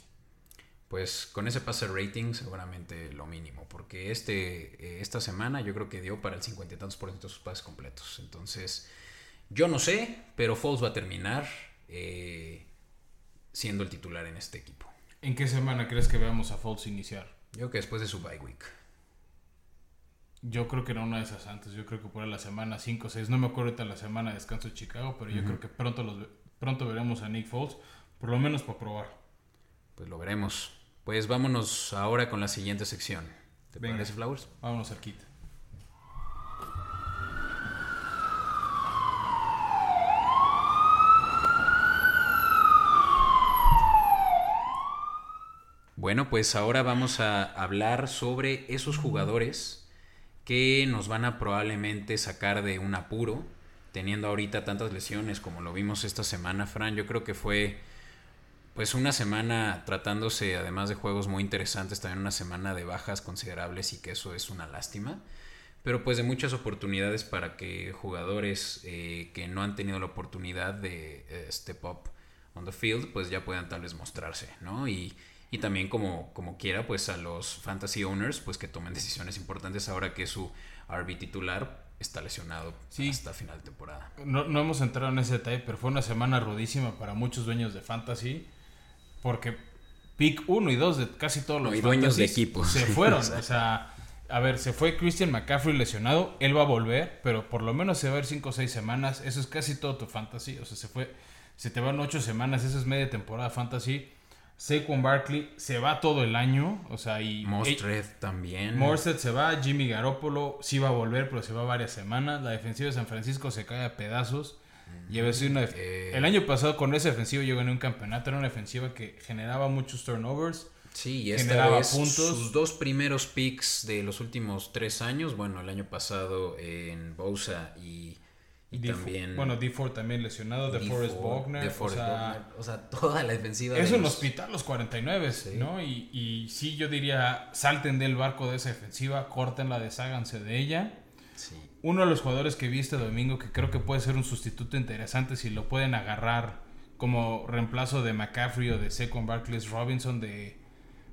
B: Pues con ese pase rating seguramente lo mínimo, porque este, eh, esta semana yo creo que dio para el 50 y tantos por ciento de sus pases completos. Entonces, yo no sé, pero Foles va a terminar eh, siendo el titular en este equipo.
A: ¿En qué semana crees que veamos a Foles iniciar?
B: Yo creo que después de su bye week.
A: Yo creo que no una de esas antes. Yo creo que por la semana 5 o 6. No me acuerdo ahorita la semana de descanso de Chicago, pero yo creo que pronto, los, pronto veremos a Nick Foles, por lo menos para probar.
B: Pues lo veremos. Pues vámonos ahora con la siguiente sección. ¿Te
A: Venga.
B: parece, Flowers?
A: Vámonos al kit.
B: Bueno, pues ahora vamos a hablar sobre esos jugadores que nos van a probablemente sacar de un apuro, teniendo ahorita tantas lesiones como lo vimos esta semana, Fran. Yo creo que fue pues una semana tratándose, además de juegos muy interesantes, también una semana de bajas considerables y que eso es una lástima. Pero pues de muchas oportunidades para que jugadores eh, que no han tenido la oportunidad de eh, step up on the field, pues ya puedan tal vez mostrarse, ¿no? Y, y también como, como quiera, pues a los fantasy owners, pues que tomen decisiones importantes ahora que su RB titular está lesionado
A: Sí.
B: hasta final de temporada.
A: No, no hemos entrado en ese detalle, pero fue una semana rudísima para muchos dueños de fantasy. Porque pick 1 y 2 de casi todos los
B: No, y dueños de equipos.
A: se fueron. O sea, a ver, se fue Christian McCaffrey lesionado. Él va a volver, pero por lo menos se va a ir 5 o 6 semanas. Eso es casi todo tu fantasy. O sea, se fue. Se te van 8 semanas. Eso es media temporada fantasy. Saquon Barkley se va todo el año. O sea, y.
B: Mostred también.
A: Morstead se va, Jimmy Garoppolo sí va a volver, pero se va varias semanas. La defensiva de San Francisco se cae a pedazos. Y a veces una
B: Eh.
A: El año pasado con esa defensiva yo gané un campeonato. Era una defensiva que generaba muchos turnovers.
B: Sí, y esta
A: generaba
B: vez
A: puntos.
B: sus dos primeros picks de los últimos tres años, bueno, el año pasado en Bosa y, y también...
A: Bueno, D4 también lesionado. De
B: D4,
A: Forrest Wagner.
B: DeForest
A: o sea,
B: Buckner, o sea, toda la defensiva.
A: es
B: de
A: un
B: los-
A: hospital los 49,
B: Sí.
A: ¿no? Y, y sí, yo diría, salten del barco de esa defensiva, córtenla, desháganse de ella. Uno de los jugadores que vi este domingo que creo que puede ser un sustituto interesante si lo pueden agarrar como reemplazo de McCaffrey o de Second Barclays Robinson de,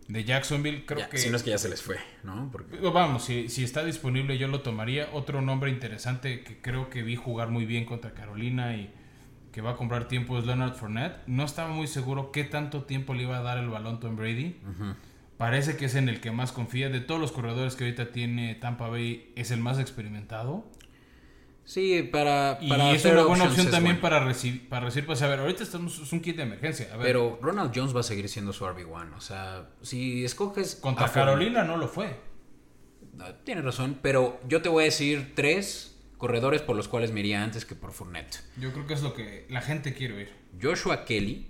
A: de Jacksonville. Creo
B: Ya,
A: que.
B: Si no es que ya se les fue, ¿no? Porque
A: Vamos, si, si está disponible yo lo tomaría. Otro nombre interesante que creo que vi jugar muy bien contra Carolina y que va a comprar tiempo es Leonard Fournette. No estaba muy seguro qué tanto tiempo le iba a dar el balón Tom Brady. Parece que es en el que más confía. De todos los corredores que ahorita tiene Tampa Bay, es el más experimentado.
B: sí, para,
A: Y
B: para
A: es
B: third
A: una buena opción
B: es
A: también
B: bueno.
A: para recibir, para recibir, pues a ver, ahorita estamos, es un kit de emergencia. A ver,
B: Pero Ronald Jones va a seguir siendo su RB1. O sea, si escoges.
A: contra
B: a
A: Carolina no lo fue.
B: Ah, Tienes razón, pero yo te voy a decir tres corredores por los cuales me iría antes que por Fournette.
A: Yo creo que es lo que la gente quiere oír.
B: Joshua Kelly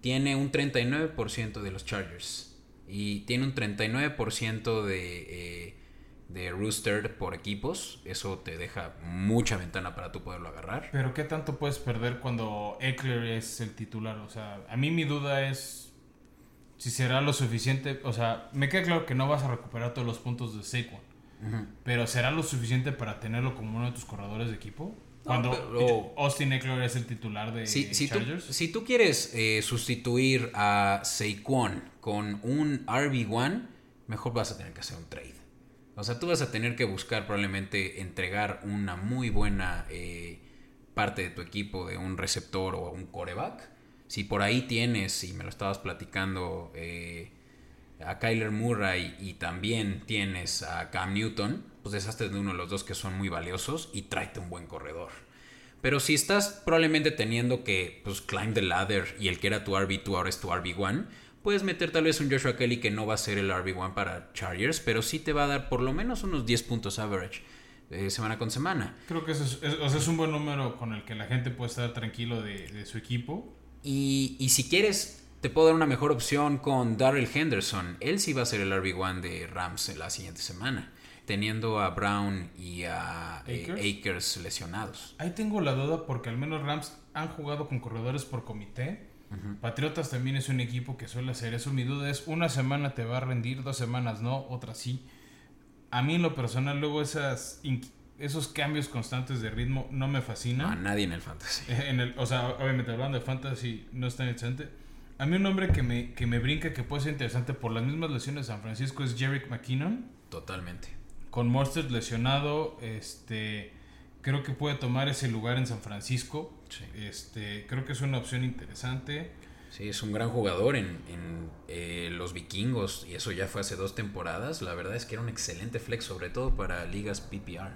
B: tiene un 39% de los Chargers y tiene un 39% de, eh, de Rooster por equipos. Eso te deja mucha ventana para tú poderlo agarrar.
A: Pero ¿qué tanto puedes perder cuando Eckler es el titular? O sea, a mí mi duda es si será lo suficiente. O sea, me queda claro que no vas a recuperar todos los puntos de Saquon. Pero ¿será lo suficiente para tenerlo como uno de tus corredores de equipo? Cuando
B: pero-
A: Austin Eckler es el titular de
B: Si, si, tú,
A: Chargers.
B: si tú quieres eh, sustituir a Saquon con un RB1, mejor vas a tener que hacer un trade. O sea, tú vas a tener que buscar probablemente entregar una muy buena eh, parte de tu equipo de un receptor o un coreback. Si por ahí tienes, y me lo estabas platicando, eh, a Kyler Murray y también tienes a Cam Newton, pues deshazte de uno de los dos que son muy valiosos y tráete un buen corredor. Pero si estás probablemente teniendo que pues, climb the ladder y el que era tu RB2 ahora es tu RB1, puedes meter tal vez un Joshua Kelly que no va a ser el RB1 para Chargers, pero sí te va a dar por lo menos unos 10 puntos average eh, semana con semana.
A: Creo que eso es, es- o sea, es un buen número con el que la gente puede estar tranquilo de, de su equipo.
B: Y, y si quieres, te puedo dar una mejor opción con Darrell Henderson. Él sí va a ser el RB1 de Rams en la siguiente semana. Teniendo a Brown y a eh, Akers. lesionados.
A: Ahí tengo la duda porque al menos Rams han jugado con corredores por comité. Patriotas también es un equipo que suele hacer eso. Mi duda es, una semana te va a rendir, dos semanas no, otra sí. A mí en lo personal luego esas esos cambios constantes de ritmo no me fascinan.
B: A nadie en el fantasy.
A: En el, o sea, obviamente hablando de fantasy no es tan interesante. A mí un nombre que me, que me brinca que puede ser interesante por las mismas lesiones de San Francisco es Jerick McKinnon.
B: Totalmente.
A: Con Monsters lesionado, este creo que puede tomar ese lugar en San Francisco. Este, creo que es una opción interesante.
B: Sí, es un gran jugador en, en eh, los vikingos y eso ya fue hace dos temporadas. La verdad es que era un excelente flex, sobre todo para ligas PPR.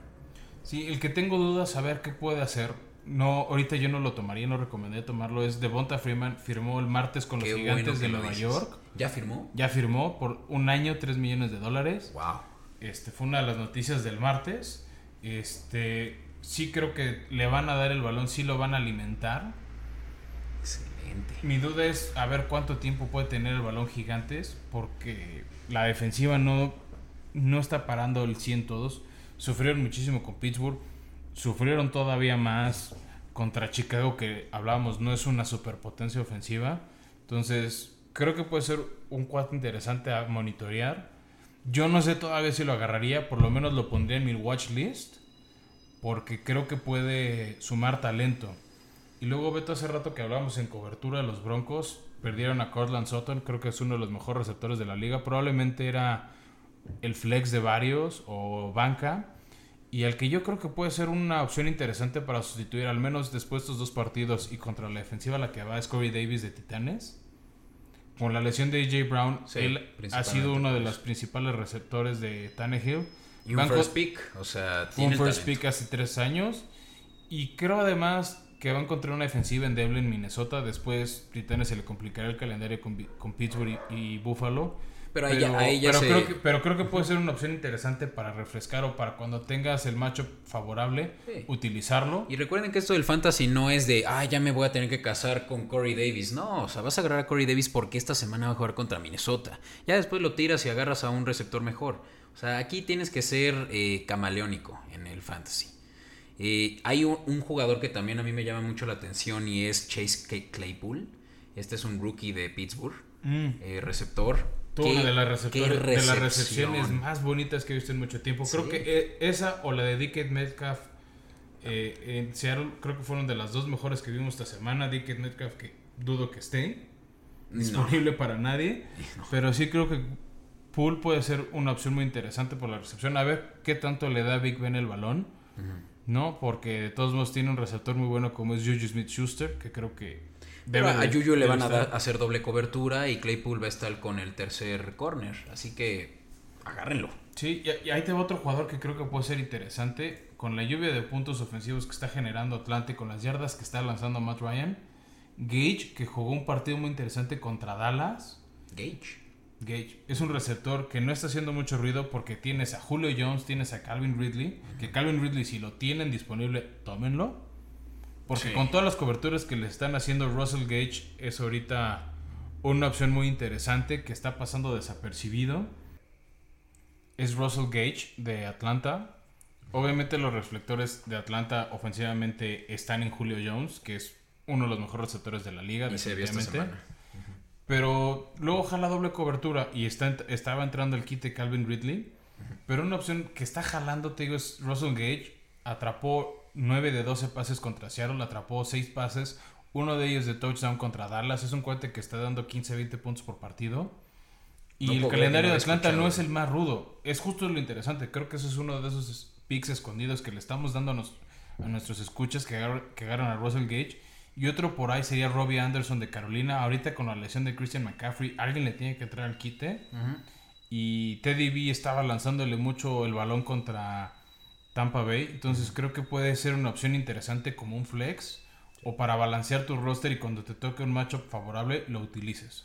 A: Sí, el que tengo dudas a ver qué puede hacer. No, ahorita yo no lo tomaría, no recomendé tomarlo. Es Devonta Freeman, firmó el martes con los gigantes de Nueva York.
B: ¿Ya firmó?
A: Ya firmó por un año, 3 millones de dólares.
B: Wow.
A: Este fue una de las noticias del martes. Este sí creo que le van a dar el balón, sí lo van a alimentar.
B: Excelente.
A: Mi duda es a ver cuánto tiempo puede tener el balón gigantes, porque la defensiva no, no está parando el 100 todos. Sufrieron muchísimo con Pittsburgh, sufrieron todavía más contra Chicago, que hablábamos, no es una superpotencia ofensiva. Entonces, creo que puede ser un cuarto interesante a monitorear. Yo no sé todavía si lo agarraría, por lo menos lo pondría en mi watch list porque creo que puede sumar talento. Y luego Beto hace rato que hablábamos en cobertura de los Broncos, perdieron a Cortland Sutton, creo que es uno de los mejores receptores de la liga, probablemente era el flex de varios o banca. Y el que yo creo que puede ser una opción interesante para sustituir, al menos después de estos dos partidos y contra la defensiva la que va es Corey Davis de Titanes. Con la lesión de AJ Brown, él ha sido uno de los principales receptores de Tannehill.
B: Y un first pick, o sea,
A: tiene un first pick hace tres años. Y creo además que va a encontrar una defensiva endeble en Minnesota. Después, Titanes se le complicará el calendario con, Pittsburgh y, Buffalo.
B: Pero, ahí
A: pero, creo que, pero creo que puede ser una opción interesante para refrescar o para cuando tengas el macho favorable, utilizarlo.
B: Y recuerden que esto del fantasy no es de, ah, ya me voy a tener que casar con Corey Davis. No, o sea, vas a agarrar a Corey Davis porque esta semana va a jugar contra Minnesota. Ya después lo tiras y agarras a un receptor mejor. O sea, aquí tienes que ser eh, camaleónico en el fantasy. Eh, hay un, jugador que también a mí me llama mucho la atención y es Chase Claypool. Este es un rookie de Pittsburgh, mm. eh, receptor.
A: Una de las, de las recepciones más bonitas que he visto en mucho tiempo. Creo que esa o la de Dickett Metcalf en Seattle, creo que fueron de las dos mejores que vimos esta semana. Dickett Metcalf, que dudo que esté disponible para nadie. Pero sí creo que Pool puede ser una opción muy interesante por la recepción. A ver qué tanto le da Big Ben el balón, ¿no? Porque de todos modos tiene un receptor muy bueno como es Juju Smith Schuster, que creo que.
B: A Juju le van a hacer doble cobertura y Claypool va a estar con el tercer corner. Así que agárrenlo.
A: Sí, y ahí te va otro jugador que creo que puede ser interesante. Con la lluvia de puntos ofensivos que está generando Atlante, con las yardas que está lanzando Matt Ryan. Gage, que jugó un partido muy interesante contra Dallas.
B: Gage.
A: Gage es un receptor que no está haciendo mucho ruido porque tienes a Julio Jones, tienes a Calvin Ridley. Que Calvin Ridley, si lo tienen disponible, tómenlo. Porque con todas las coberturas que le están haciendo Russell Gage, es ahorita una opción muy interesante que está pasando desapercibido. Es Russell Gage de Atlanta. Obviamente los reflectores de Atlanta ofensivamente están en Julio Jones, que es uno de los mejores receptores de la liga.
B: Y se vio esta semana.
A: Pero luego jala doble cobertura y está, estaba entrando el kit de Calvin Ridley. Pero una opción que está jalando, te digo, es Russell Gage. Atrapó 9 de 12 pases contra Seattle, atrapó 6 pases. Uno de ellos de touchdown contra Dallas. Es un cuate que está dando 15-20 puntos por partido. Y el calendario de Atlanta no es el más rudo. Es justo lo interesante. Creo que ese es uno de esos picks escondidos que le estamos dando a, nuestros escuchas que, que agarran a Russell Gage y otro por ahí sería Robbie Anderson de Carolina. Ahorita con la lesión de Christian McCaffrey, alguien le tiene que traer al quite. Y Teddy B estaba lanzándole mucho el balón contra Tampa Bay. Entonces creo que puede ser una opción interesante como un flex. O para balancear tu roster y cuando te toque un matchup favorable lo utilices.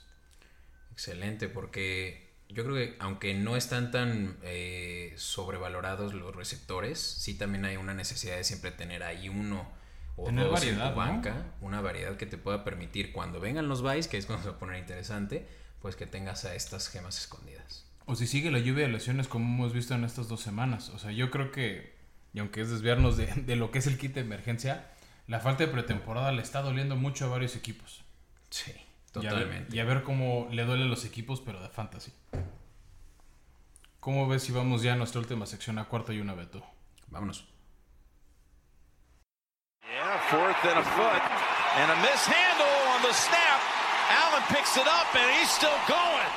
B: Excelente, porque yo creo que aunque no están tan eh, sobrevalorados los receptores, sí también hay una necesidad de siempre tener ahí uno
A: o Tener variedad,
B: banca, una variedad que te pueda permitir cuando vengan los buys, que es cuando se va a poner interesante, pues que tengas a estas gemas escondidas.
A: O si sigue la lluvia de lesiones como hemos visto en estas dos semanas. O sea, yo creo que y aunque es desviarnos de, de lo que es el kit de emergencia, la falta de pretemporada le está doliendo mucho a varios equipos.
B: Sí,
A: Y a ver-
B: totalmente.
A: Y a ver, cómo le duelen los equipos, pero de fantasy. ¿Cómo ves si vamos ya a nuestra última sección a cuarto y una Beto?
B: Vámonos.
C: Yeah, fourth and a foot. And a mishandle on the snap. Allen picks it up and he's still going.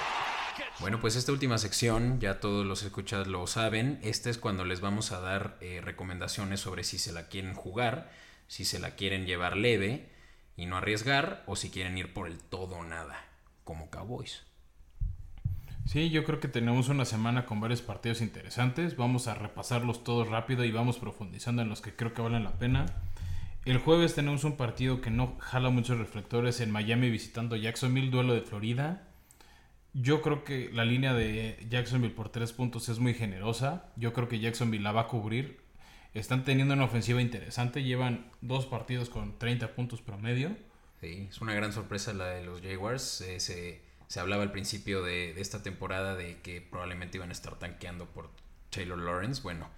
B: Bueno, pues esta última sección, ya todos los escuchas lo saben, esta es cuando les vamos a dar eh, recomendaciones sobre si se la quieren jugar, si se la quieren llevar leve y no arriesgar, o si quieren ir por el todo o nada, como Cowboys.
A: Sí, yo creo que tenemos una semana con varios partidos interesantes. Vamos a repasarlos todos rápido y vamos profundizando en los que creo que valen la pena. El jueves tenemos un partido que no jala muchos reflectores en Miami visitando Jacksonville, duelo de Florida. Yo creo que la línea de Jacksonville por tres puntos es muy generosa. Yo creo que Jacksonville la va a cubrir. Están teniendo una ofensiva interesante. Llevan dos partidos con 30 puntos promedio.
B: Sí, es una gran sorpresa la de los Jaguars. eh, se, se hablaba al principio de, de esta temporada de que probablemente iban a estar tanqueando por Taylor Lawrence. Bueno,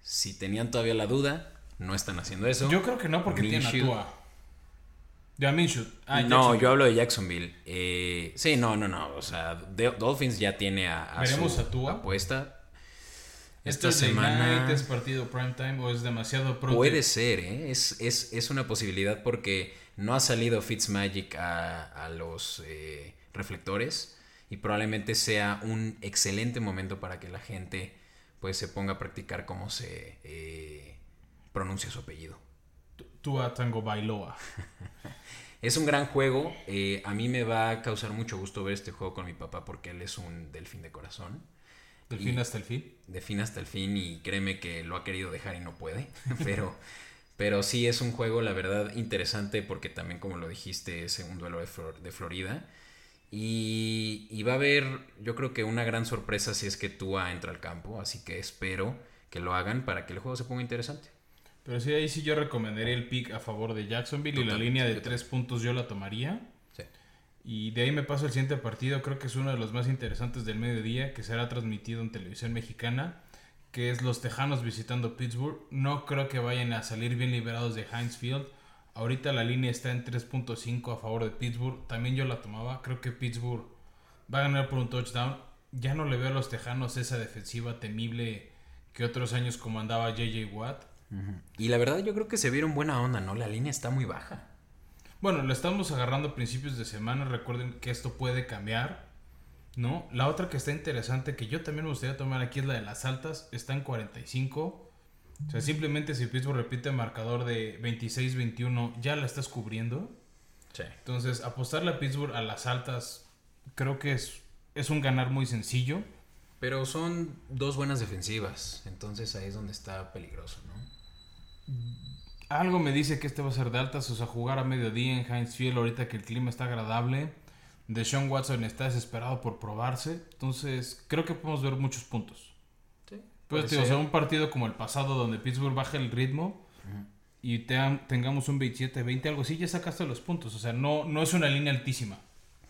B: si tenían todavía la duda, no están haciendo eso.
A: Yo creo que no porque tienen a Tua. Minshew. Ah,
B: no, yo hablo de Jacksonville. Eh, sí, no, no, no. O sea, Dolphins ya tiene a, a
A: ¿Veremos
B: su
A: a Tua?
B: apuesta.
A: ¿Esto
B: Esta
A: es
B: semana
A: es partido primetime o es demasiado pronto?
B: puede ser, ¿eh? Es, es, es una posibilidad porque no ha salido Fitzmagic a, a los eh, reflectores y probablemente sea un excelente momento para que la gente pues se ponga a practicar cómo se eh, pronuncia su apellido.
A: Tua Tango Bailoa.
B: Es un gran juego. eh, a mí me va a causar mucho gusto ver este juego con mi papá porque él es un delfín de corazón.
A: Del
B: Y-
A: fin hasta el fin.
B: De fin hasta el fin y créeme que lo ha querido dejar y no puede. Pero, pero sí es un juego, la verdad, interesante porque también, como lo dijiste, es un duelo de, Flor- de Florida. Y, y va a haber, yo creo que una gran sorpresa si es que Tua entra al campo. Así que espero que lo hagan para que el juego se ponga interesante.
A: Pero sí, ahí sí yo recomendaría el pick a favor de Jacksonville y la línea de tres puntos yo la tomaría.
B: Sí.
A: Y de ahí me paso al siguiente partido, creo que es uno de los más interesantes del mediodía, que será transmitido en televisión mexicana, que es los Tejanos visitando Pittsburgh. No creo que vayan a salir bien liberados de Heinz Field. Ahorita la línea está en 3.5 a favor de Pittsburgh. También yo la tomaba. Creo que Pittsburgh va a ganar por un touchdown. Ya no le veo a los Tejanos esa defensiva temible que otros años comandaba JJ Watt.
B: Y la verdad, yo creo que se vieron buena onda, ¿no? La línea está muy baja.
A: Bueno, lo estamos agarrando a principios de semana. Recuerden que esto puede cambiar. ¿No? La otra que está interesante, que yo también me gustaría tomar aquí, es la de las altas. Está en 45. O sea, simplemente si Pittsburgh repite el marcador de 26-21, ya la estás cubriendo.
B: Sí.
A: Entonces, apostarle a Pittsburgh a las altas, creo que es, es un ganar muy sencillo.
B: Pero son dos buenas defensivas. Entonces ahí es donde está peligroso, ¿no?
A: Algo me dice que este va a ser de altas, o sea, jugar a mediodía en Heinz Field ahorita que el clima está agradable. Deshaun Watson está desesperado por probarse. Entonces, creo que podemos ver muchos puntos.
B: Sí.
A: Pues, tío, o sea, un partido como el pasado donde Pittsburgh baja el ritmo y te- tengamos un 27-20, algo así, ya sacaste los puntos. O sea, no, no es una línea altísima.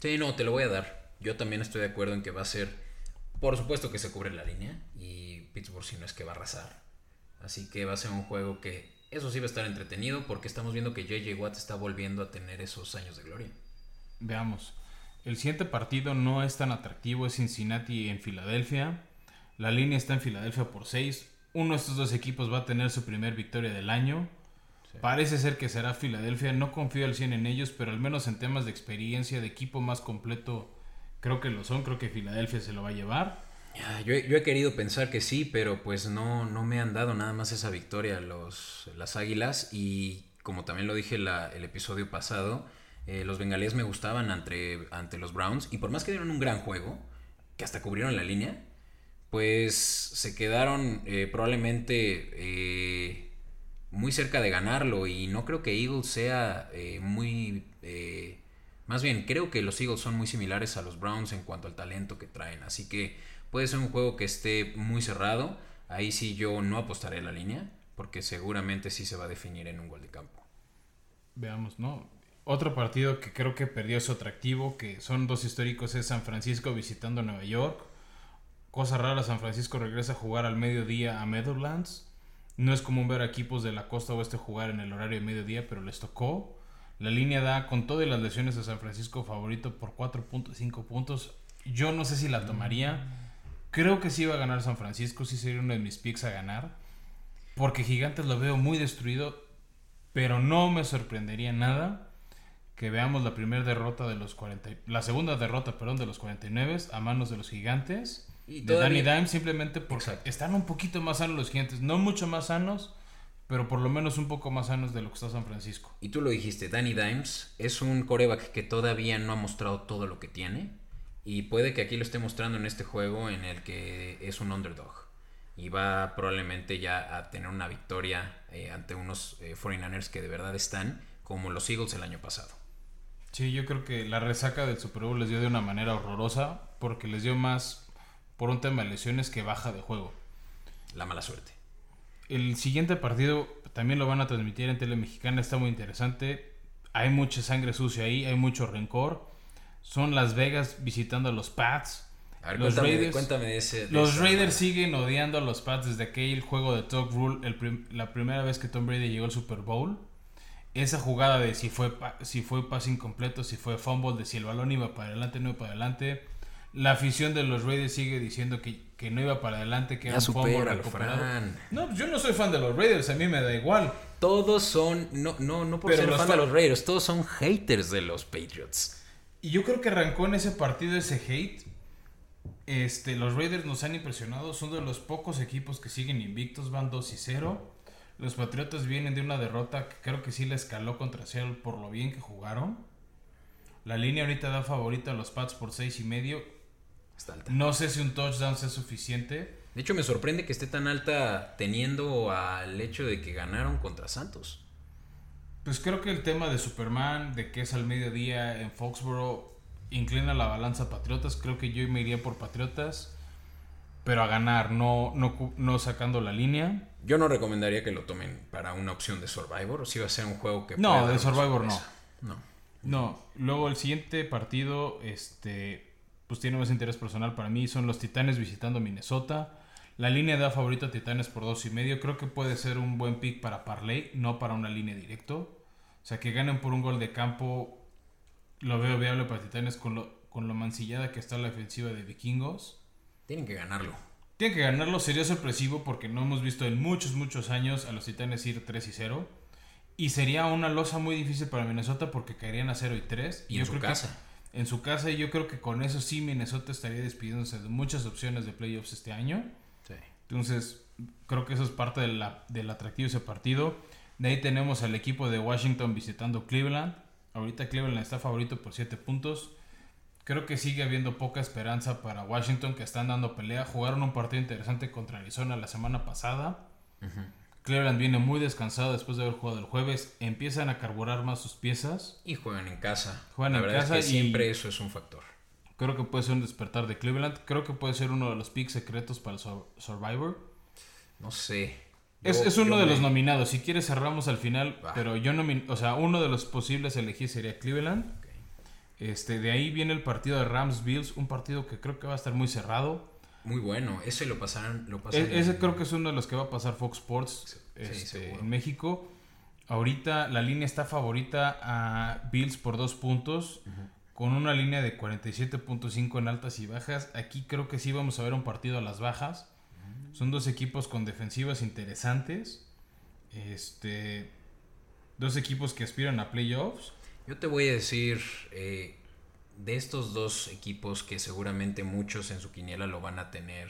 B: Sí, no, te lo voy a dar. Yo también estoy de acuerdo en que va a ser, por supuesto que se cubre la línea y Pittsburgh si no es que va a arrasar. Así que va a ser un juego que, eso sí va a estar entretenido porque estamos viendo que JJ Watt está volviendo a tener esos años de gloria.
A: Veamos. El siguiente partido no es tan atractivo, es Cincinnati en Filadelfia. La línea está en Filadelfia por 6. Uno de estos dos equipos va a tener su primer victoria del año. Parece ser que será Filadelfia. No confío al 100 en ellos, pero al menos en temas de experiencia, de equipo más completo, creo que lo son. Creo que Filadelfia se lo va a llevar.
B: Ya, Yo, he- yo he querido pensar que sí, pero pues no, no me han dado nada más esa victoria los, las Águilas. Y como también lo dije el episodio pasado, eh, los bengalíes me gustaban ante, ante los Browns. Y por más que dieron un gran juego, que hasta cubrieron la línea, pues se quedaron eh, probablemente eh, muy cerca de ganarlo. Y no creo que Eagles sea muy... más bien, creo que los Eagles son muy similares a los Browns en cuanto al talento que traen, así que puede ser un juego que esté muy cerrado. Ahí sí yo no apostaré la línea, porque seguramente sí se va a definir en un gol de campo.
A: Veamos, ¿no? Otro partido que creo que perdió su atractivo, que son dos históricos, es San Francisco visitando Nueva York. Cosa rara, San Francisco regresa a jugar al mediodía a Meadowlands. No es común ver a equipos de la costa oeste jugar en el horario de mediodía, pero les tocó. La línea da con todas las lesiones de San Francisco favorito por 4.5 puntos. Yo no sé si la tomaría. Creo que sí va a ganar San Francisco, sí sería uno de mis picks a ganar. Porque Gigantes lo veo muy destruido, pero no me sorprendería nada que veamos la primera derrota de los 40, la segunda derrota, perdón, de los 49 a manos de los Gigantes.
B: Y
A: de Danny Dimes simplemente porque
B: Exacto.
A: están un poquito más sanos los Gigantes, no mucho más sanos, pero por lo menos un poco más sanos de lo que está San Francisco.
B: Y tú lo dijiste, Danny Dimes es un coreback que todavía no ha mostrado todo lo que tiene. Y puede que aquí lo esté mostrando en este juego en el que es un underdog. Y va probablemente ya a tener una victoria eh, ante unos eh, 49ers que de verdad están como los Eagles el año pasado.
A: Sí, yo creo que la resaca del Super Bowl les dio de una manera horrorosa porque les dio más por un tema de lesiones que baja de juego.
B: La mala suerte.
A: El siguiente partido también lo van a transmitir en tele mexicana, está muy interesante. Hay mucha sangre sucia ahí, hay mucho rencor. Son Las Vegas visitando a los Pats.
B: A ver,
A: los
B: cuéntame,
A: Raiders,
B: cuéntame de ese. de
A: los
B: esa-
A: Raiders siguen odiando a los Pats desde aquel juego de Talk Rule, el prim- la primera vez que Tom Brady llegó al Super Bowl. Esa jugada de si fue, pa- si fue pase incompleto, si fue fumble, de si el balón iba para adelante, no iba para adelante. La afición de los Raiders sigue diciendo que, que no iba para adelante, que
B: Ya
A: era un fumble recuperado.
B: Fran.
A: No, pues yo no soy fan de los Raiders, a mí me da igual.
B: Todos son. No, no, no por
A: Pero
B: ser
A: los
B: fan
A: fa-
B: de los Raiders, todos son haters de los Patriots.
A: Y yo creo que arrancó en ese partido ese hate. Este, los Raiders nos han impresionado, son de los pocos equipos que siguen invictos, van 2 y 0. Los Patriotas vienen de una derrota que creo que sí les escaló contra Seattle por lo bien que jugaron. La línea ahorita da favorita a los Pats por 6 y medio.
B: Está alta.
A: No sé si un touchdown sea suficiente.
B: De hecho, me sorprende que esté tan alta teniendo al hecho de que ganaron contra Santos.
A: Pues creo que el tema de Superman, de que es al mediodía en Foxborough, inclina la balanza a Patriotas. Creo que yo me iría por Patriotas, pero a ganar, no, no, no sacando la línea.
B: Yo no recomendaría que lo tomen para una opción de Survivor. Si va a ser un juego que.
A: No,
B: puede
A: de Survivor
B: sorpresa. No.
A: No, luego el siguiente partido, este, pues tiene más interés personal para mí, son los Titanes visitando Minnesota. La línea da favorito a Titanes por dos y medio. Creo que puede ser un buen pick para Parlay, no para una línea directo. O sea, que ganen por un gol de campo, lo veo viable para Titanes con lo, con lo mancillada que está la defensiva de Vikingos.
B: Tienen que ganarlo.
A: Tienen que ganarlo, sería sorpresivo porque no hemos visto en muchos, muchos años a los Titanes ir 3 y 0. Y sería una losa muy difícil para Minnesota porque caerían a 0 y 3.
B: Y en su casa.
A: En su casa, y yo creo que con eso sí Minnesota estaría despidiéndose de muchas opciones de playoffs este año.
B: Sí.
A: Entonces, creo que eso es parte de la- del atractivo de ese partido. De ahí tenemos al equipo de Washington visitando Cleveland. Ahorita Cleveland está favorito por 7 puntos. Creo que sigue habiendo poca esperanza para Washington que están dando pelea. Jugaron un partido interesante contra Arizona la semana pasada. Cleveland viene muy descansado después de haber jugado el jueves. Empiezan a carburar más sus piezas.
B: Y juegan en casa.
A: Juegan
B: La
A: en
B: verdad
A: casa
B: es que
A: y-
B: siempre eso es un factor.
A: Creo que puede ser un despertar de Cleveland. Creo que puede ser uno de los picks secretos para Survivor.
B: No sé.
A: Es,
B: Yo-
A: es uno de
B: me-
A: los nominados. Si quieres cerramos al final. Pero yo nomin O sea, uno de los posibles elegir sería Cleveland. Este, de ahí viene el partido de Rams Bills. Un partido que creo que va a estar muy cerrado.
B: Muy bueno. Ese lo pasaron. Lo
A: E-
B: pasan
A: ese
B: en-
A: creo que es uno de los que va a pasar Fox Sports
B: Sí,
A: este, en México. Ahorita la línea está favorita a Bills por dos puntos. Con una línea de 47.5 en altas y bajas. Aquí creo que sí vamos a ver un partido a las bajas. Son dos equipos con defensivas interesantes. Este. Dos equipos que aspiran a playoffs.
B: Yo te voy a decir, eh, de estos dos equipos que seguramente muchos en su quiniela lo van a tener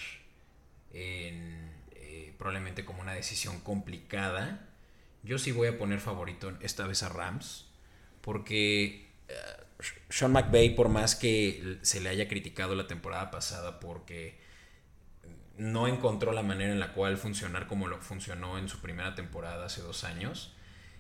B: en, eh, probablemente como una decisión complicada, yo sí voy a poner favorito esta vez a Rams, porque eh, Sean McVay, por más que se le haya criticado la temporada pasada porque no encontró la manera en la cual funcionar como lo funcionó en su primera temporada hace dos años.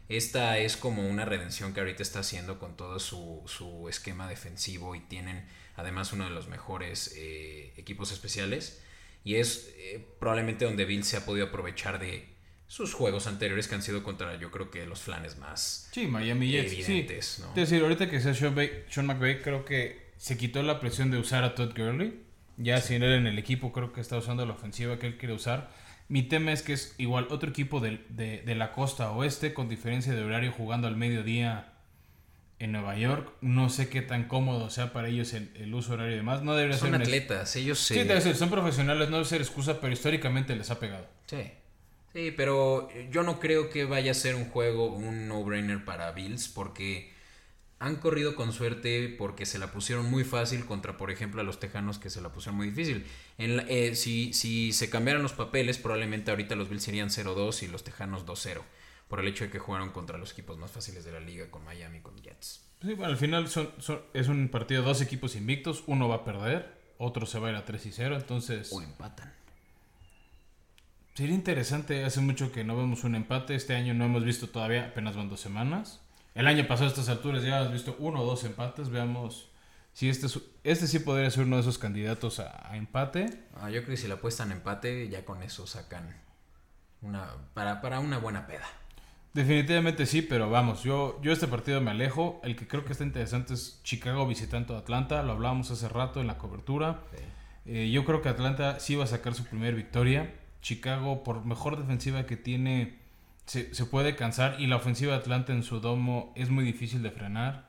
B: Esta es como una redención que ahorita está haciendo con todo su, su esquema defensivo y tienen además uno de los mejores eh, equipos especiales. Y es eh, probablemente donde Bill se ha podido aprovechar de sus juegos anteriores que han sido contra yo creo que los flanes más
A: Sí, Miami Jets.
B: evidentes.
A: sí.
B: ¿no?
A: Es decir, ahorita que sea Sean, Bay- Sean McVay, creo que se quitó la presión de usar a Todd Gurley. Ya sin él en el equipo, creo que está usando la ofensiva que él quiere usar. Mi tema es que es igual otro equipo de, de, de la costa oeste con diferencia de horario jugando al mediodía en Nueva York. No sé qué tan cómodo sea para ellos el, el uso horario y demás. No debería
B: Son
A: ser
B: atletas, ellos
A: Sí, debe ser, son profesionales, no debe ser excusa, pero históricamente les ha pegado.
B: Sí. Sí, pero yo no creo que vaya a ser un juego, un no-brainer para Bills, porque han corrido con suerte porque se la pusieron muy fácil contra, por ejemplo, a los Tejanos que se la pusieron muy difícil. En la- eh, si, si se cambiaran los papeles, probablemente ahorita los Bills serían 0-2 y los Tejanos 2-0, por el hecho de que jugaron contra los equipos más fáciles de la liga, con Miami y con Jets.
A: Sí, bueno, al final son, son- es un partido de dos equipos invictos. Uno va a perder, otro se va a ir a 3 y 0. Entonces,
B: O empatan.
A: sería interesante. Hace mucho que no vemos un empate. Este año no hemos visto todavía, apenas van dos semanas. El año pasado a estas alturas ya hemos visto uno o dos empates. Veamos si este, es- este sí podría ser uno de esos candidatos a, a empate.
B: Ah, yo creo que si la apuestan empate, ya con eso sacan una para, para una buena peda.
A: Definitivamente sí, pero vamos, yo, yo este partido me alejo. El que creo que está interesante es Chicago visitando a Atlanta. Lo hablábamos hace rato en la cobertura. Eh, yo creo que Atlanta sí va a sacar su primer victoria. Chicago, por mejor defensiva que tiene, se, se puede cansar. Y la ofensiva de Atlanta en su domo es muy difícil de frenar.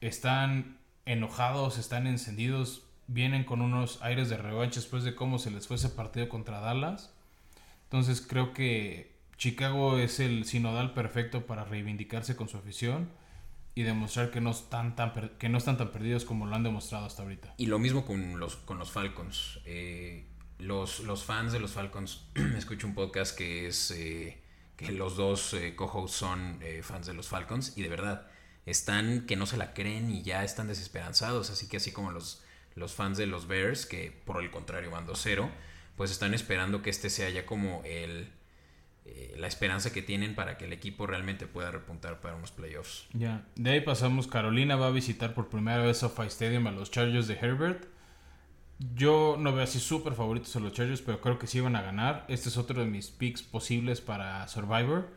A: Están enojados, están encendidos. Vienen con unos aires de revancha después de cómo se les fue ese partido contra Dallas. Entonces creo que Chicago es el sinodal perfecto para reivindicarse con su afición y demostrar que no están tan, que no están tan perdidos como lo han demostrado hasta ahorita.
B: Y lo mismo con los, con los Falcons. Eh, los, los fans de los Falcons, escucho un podcast que es eh, que los dos eh, co-hosts son eh, fans de los Falcons y de verdad están que no se la creen y ya están desesperanzados. Así que así como los, los fans de los Bears, que por el contrario van 2-0, pues están esperando que este sea ya como el, eh, la esperanza que tienen para que el equipo realmente pueda repuntar para unos playoffs.
A: Ya, de ahí pasamos. Carolina va a visitar por primera vez SoFi Stadium a los Chargers de Herbert. Yo no veo así súper favoritos a los Chargers, pero creo que sí van a ganar. Este es otro de mis picks posibles para Survivor.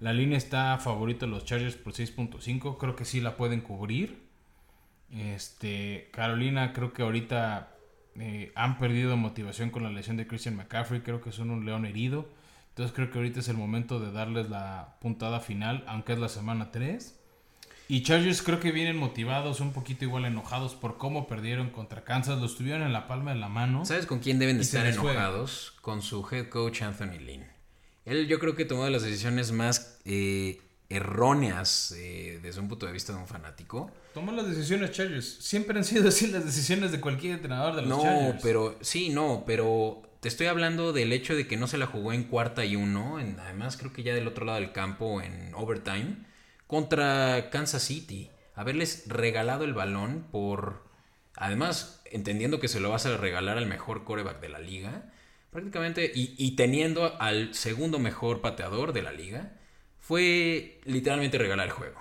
A: La línea está favorito a los Chargers por 6.5. Creo que sí la pueden cubrir. Este, Carolina creo que ahorita eh, han perdido motivación con la lesión de Christian McCaffrey. Creo que son un león herido. Entonces creo que ahorita es el momento de darles la puntada final, aunque es la semana 3. Y Chargers creo que vienen motivados, un poquito igual enojados por cómo perdieron contra Kansas. Los tuvieron en la palma de la mano.
B: ¿Sabes con quién deben de estar enojados? Con su head coach Anthony Lynn. Él yo creo que tomó las decisiones más eh, erróneas eh, desde un punto de vista de un fanático.
A: Tomó las decisiones Chargers. Siempre han sido así las decisiones de cualquier entrenador de los
B: No,
A: Chargers.
B: pero sí, no, pero te estoy hablando del hecho de que no se la jugó en cuarta y uno, en- además creo que ya del otro lado del campo en overtime, contra Kansas City. Haberles regalado el balón por, además, entendiendo que se lo vas a regalar al mejor coreback de la liga, prácticamente, y, y teniendo al segundo mejor pateador de la liga, fue literalmente regalar el juego.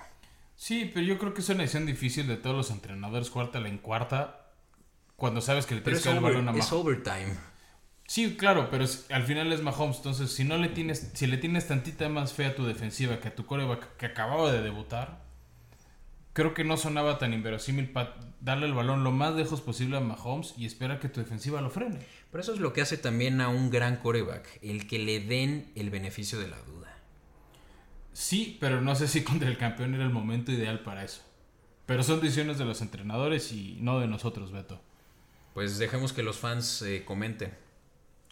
A: Sí, pero yo creo que es una decisión difícil de todos los entrenadores jugártela en cuarta cuando sabes que le tienes
B: es,
A: que dar el balón a
B: es overtime.
A: Sí, claro, pero es- al final es Mahomes. Entonces, si no le tienes, si le tienes tantita más fe a tu defensiva que a tu coreback que acababa de debutar, creo que no sonaba tan inverosímil para darle el balón lo más lejos posible a Mahomes y esperar que tu defensiva lo frene.
B: Pero eso es lo que hace también a un gran coreback, el que le den el beneficio de la duda.
A: Sí, pero no sé si contra el campeón era el momento ideal para eso. Pero son decisiones de los entrenadores y no de nosotros, Beto.
B: Pues dejemos que los fans eh, comenten.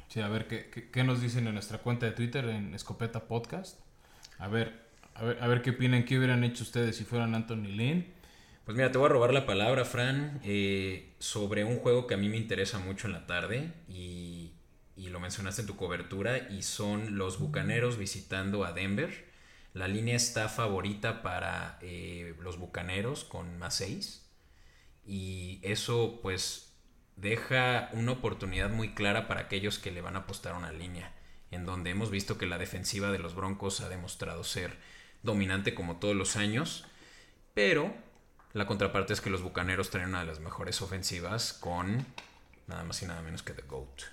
A: Sí, a ver ¿qué, qué, nos dicen en nuestra cuenta de Twitter en Escopeta Podcast. A ver, a ver, a ver qué opinan, qué hubieran hecho ustedes si fueran Anthony Lynn.
B: Pues mira, te voy a robar la palabra, Fran, eh, sobre un juego que a mí me interesa mucho en la tarde y, y lo mencionaste en tu cobertura y son los Bucaneros visitando a Denver. La línea está favorita para eh, los Bucaneros con más 6 y eso pues deja una oportunidad muy clara para aquellos que le van a apostar una línea, en donde hemos visto que la defensiva de los Broncos ha demostrado ser dominante como todos los años, pero la contraparte es que los Bucaneros traen una de las mejores ofensivas con nada más y nada menos que The GOAT.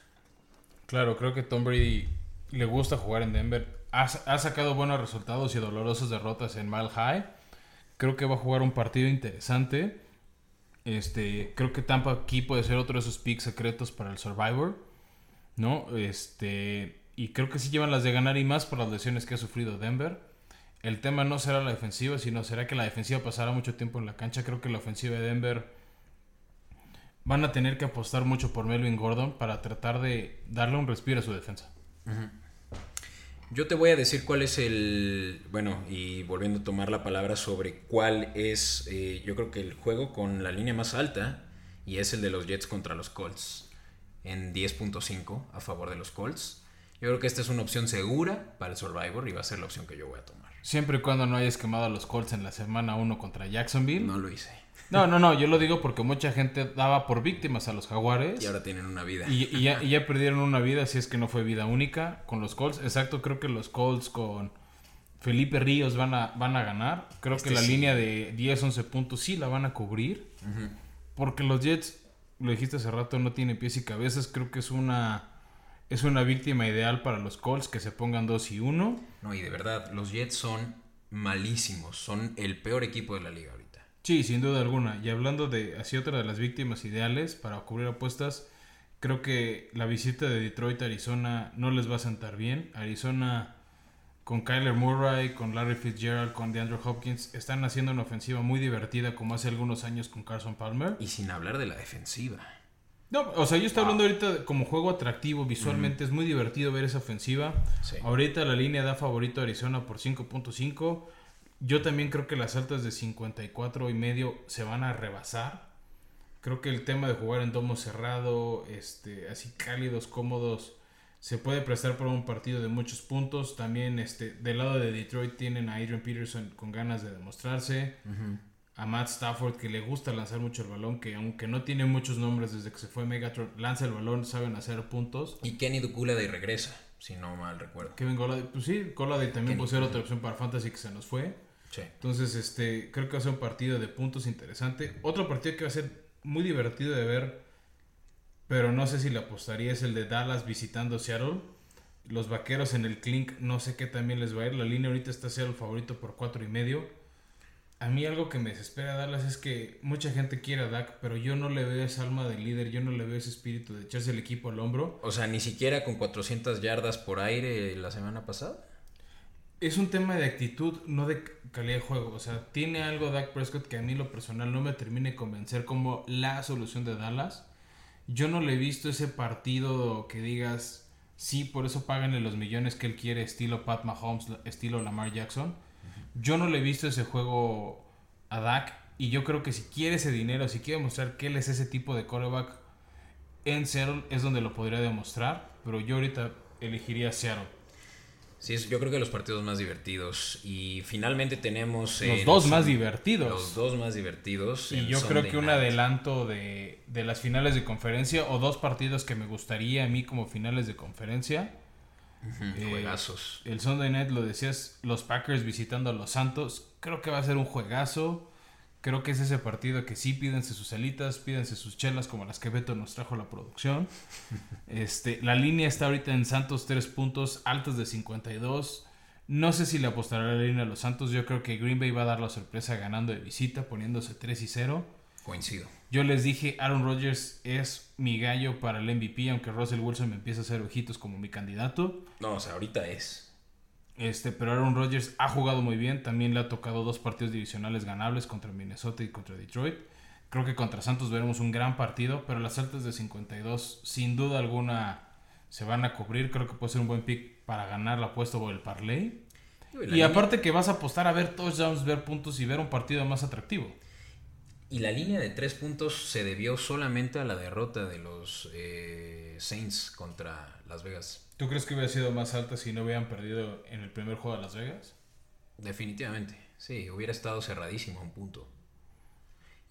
A: Claro, creo que Tom Brady le gusta jugar en Denver. Ha, ha sacado buenos resultados y dolorosas derrotas en Mile High. Creo que va a jugar un partido interesante. Este, creo que Tampa aquí puede ser otro de esos picks secretos para el Survivor. ¿No? Este. y creo que sí llevan las de ganar y más por las lesiones que ha sufrido Denver. El tema no será la defensiva, sino será que la defensiva pasará mucho tiempo en la cancha. Creo que la ofensiva de Denver van a tener que apostar mucho por Melvin Gordon para tratar de darle un respiro a su defensa.
B: Yo te voy a decir cuál es el, bueno, y volviendo a tomar la palabra sobre cuál es, eh, yo creo que el juego con la línea más alta, y es el de los Jets contra los Colts, en 10.5 a favor de los Colts. Yo creo que esta es una opción segura para el Survivor y va a ser la opción que yo voy a tomar.
A: Siempre y cuando no hayas quemado a los Colts en la semana 1 contra Jacksonville.
B: No lo hice.
A: No, no, no, yo lo digo porque mucha gente daba por víctimas a los Jaguares.
B: Y ahora tienen una vida.
A: Y, ya, y ya perdieron una vida, si es que no fue vida única con los Colts. Exacto, creo que los Colts con Felipe Ríos van a, van a ganar. Creo
B: Este
A: que la
B: sí.
A: línea de 10, 11 puntos sí la van a cubrir. Porque los Jets, lo dijiste hace rato, no tiene pies y cabezas. Creo que es una, es una víctima ideal para los Colts que se pongan 2 y 1.
B: No, y de verdad, los Jets son malísimos. Son el peor equipo de la liga.
A: Sí, sin duda alguna. Y hablando de así otra de las víctimas ideales para cubrir apuestas, creo que la visita de Detroit a Arizona no les va a sentar bien. Arizona con Kyler Murray, con Larry Fitzgerald, con DeAndre Hopkins, están haciendo una ofensiva muy divertida como hace algunos años con Carson Palmer.
B: Y sin hablar de la defensiva.
A: No, o sea, yo estoy hablando ahorita de- como juego atractivo, visualmente es muy divertido ver esa ofensiva.
B: Sí.
A: Ahorita la línea da favorito a Arizona por 5.5. Yo también creo que las altas de 54 y medio se van a rebasar. Creo que el tema de jugar en domo cerrado, este, así cálidos, cómodos, se puede prestar para un partido de muchos puntos. También este, del lado de Detroit tienen a Adrian Peterson con ganas de demostrarse. A Matt Stafford que le gusta lanzar mucho el balón, que aunque no tiene muchos nombres desde que se fue Megatron, lanza el balón, saben hacer puntos.
B: Y Kenny de regresa, si no mal recuerdo.
A: Kevin Goladay, pues sí, Goladay también
B: Kenny,
A: puede ser otra opción para Fantasy que se nos fue.
B: Sí.
A: Entonces, este, creo que va a ser un partido de puntos interesante. Otro partido que va a ser muy divertido de ver, pero no sé si le apostaría, es el de Dallas visitando Seattle. Los vaqueros en el clink, no sé qué también les va a ir. La línea ahorita está Seattle favorito por cuatro y medio. A mí algo que me desespera Dallas es que mucha gente quiere a Dak, pero yo no le veo esa alma de líder, yo no le veo ese espíritu de echarse el equipo al hombro.
B: O sea, ni siquiera con 400 yardas por aire la semana pasada.
A: Es un tema de actitud, no de calidad de juego. O sea, tiene algo Dak Prescott que a mí lo personal no me termine de convencer como la solución de Dallas. Yo no le he visto ese partido que digas, sí, por eso páganle los millones que él quiere, estilo Pat Mahomes, estilo Lamar Jackson. Yo no le he visto ese juego a Dak y yo creo que si quiere ese dinero, si quiere mostrar que él es ese tipo de quarterback en Seattle, es donde lo podría demostrar. Pero yo ahorita elegiría Seattle.
B: Sí, es- yo creo que los partidos más divertidos. Y finalmente tenemos...
A: Los dos más divertidos.
B: Los dos más divertidos.
A: Y yo creo que un
B: night.
A: adelanto de, de las finales de conferencia o dos partidos que me gustaría a mí como finales de conferencia. Eh,
B: Juegazos.
A: El Sunday Night lo decías, los Packers visitando a los Santos. Creo que va a ser un juegazo. Creo que es ese partido que sí pídense sus alitas, pídense sus chelas como las que Beto nos trajo la producción. Este, la línea está ahorita en Santos 3 puntos, altas de 52. No sé si le apostará la línea a los Santos. Yo creo que Green Bay va a dar la sorpresa ganando de visita, poniéndose 3 y 0.
B: Coincido.
A: Yo les dije, Aaron Rodgers es mi gallo para el MVP, aunque Russell Wilson me empieza a hacer ojitos como mi candidato.
B: No, o sea, ahorita es.
A: Este, pero Aaron Rodgers ha jugado muy bien. También le ha tocado dos partidos divisionales ganables contra Minnesota y contra Detroit. Creo que contra Santos veremos un gran partido, pero las altas de 52 sin duda alguna se van a cubrir. Creo que puede ser un buen pick para ganar la apuesta o el parlay. Y
B: línea-
A: aparte que vas a apostar a ver touchdowns, ver puntos y ver un partido más atractivo.
B: Y la línea de tres puntos se debió solamente a la derrota de los eh, Saints contra Las Vegas.
A: ¿Tú crees que hubiera sido más alta si no hubieran perdido en el primer juego de Las Vegas?
B: Definitivamente, sí, hubiera estado cerradísimo a un punto.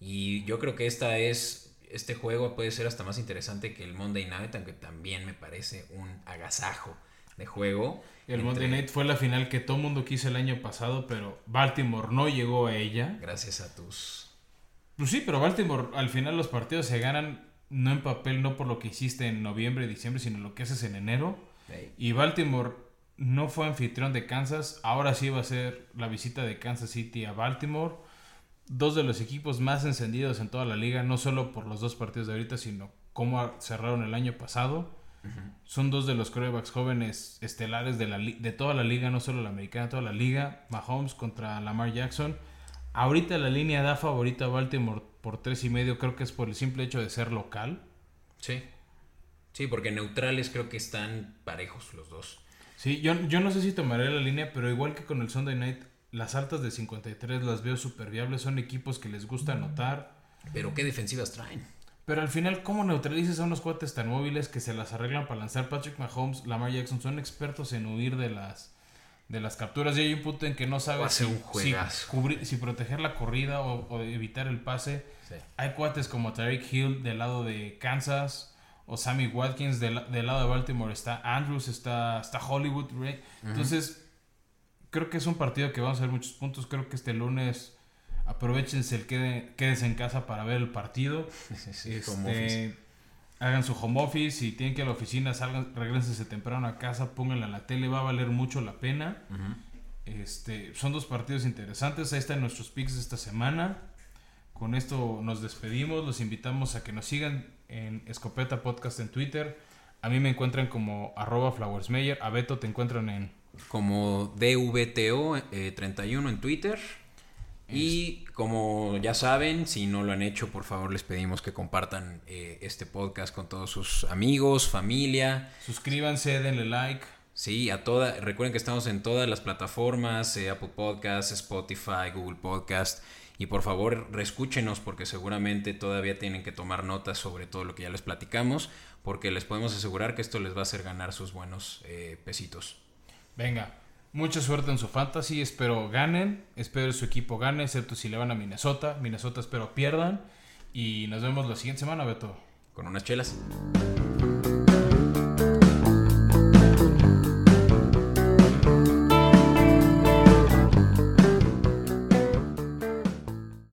B: Y yo creo que esta es, este juego puede ser hasta más interesante que el Monday Night, aunque también me parece un agasajo de juego.
A: El
B: entre-
A: Monday Night fue la final que todo mundo quiso el año pasado, pero Baltimore no llegó a ella.
B: Gracias a tus...
A: Pues sí, pero Baltimore al final los partidos se ganan no en papel, no por lo que hiciste en noviembre y diciembre, sino lo que haces en enero.
B: Hey,
A: Y Baltimore no fue anfitrión de Kansas, ahora sí va a ser la visita de Kansas City a Baltimore. Dos de los equipos más encendidos en toda la liga, no solo por los dos partidos de ahorita, sino cómo cerraron el año pasado. Son dos de los quarterbacks jóvenes estelares de, la, de toda la liga, no solo la americana, toda la liga. Mahomes contra Lamar Jackson. Ahorita la línea da favorita a Baltimore por tres y medio, creo que es por el simple hecho de ser local.
B: Sí. Sí, porque neutrales creo que están parejos los dos.
A: Sí, yo, yo no sé si tomaré la línea, pero igual que con el Sunday Night, las altas de 53 las veo súper viables. Son equipos que les gusta anotar.
B: Pero qué defensivas traen.
A: Pero al final, ¿cómo neutralizas a unos cuates tan móviles que se las arreglan para lanzar? Patrick Mahomes, Lamar Jackson son expertos en huir de las de las capturas. Y hay un punto en que no sabes si, si, cubrir, si, proteger la corrida o, evitar el pase. Hay cuates como Tarek Hill del lado de Kansas o Sammy Watkins del, lado de Baltimore. Está Andrews, está, está Hollywood. Entonces, creo que es un partido que vamos a ver muchos puntos. Creo que este lunes aprovechense el quede, quédense en casa para ver el partido. Este, hagan su home office, si tienen que ir a la oficina, salgan, regresense temprano a casa, pónganla a la tele, va a valer mucho la pena. Este, son dos partidos interesantes, ahí están nuestros picks de esta semana. Con esto nos despedimos, los invitamos a que nos sigan en Escopeta Podcast en Twitter. A mí me encuentran como arroba flowersmeyer, a Beto te encuentran en...
B: Como DVTO31 eh, en Twitter. Y como ya saben, si no lo han hecho, por favor les pedimos que compartan eh, este podcast con todos sus amigos, familia.
A: Suscríbanse, denle like.
B: Sí, a toda, recuerden que estamos en todas las plataformas, eh, Apple Podcasts, Spotify, Google Podcast. Y por favor, reescúchenos porque seguramente todavía tienen que tomar notas sobre todo lo que ya les platicamos, porque les podemos asegurar que esto les va a hacer ganar sus buenos eh, pesitos.
A: Venga, Mucha suerte en su fantasy, espero ganen, espero su equipo gane, excepto si le van a Minnesota. Minnesota espero pierdan. Y nos vemos la siguiente semana, Beto.
B: Con unas chelas.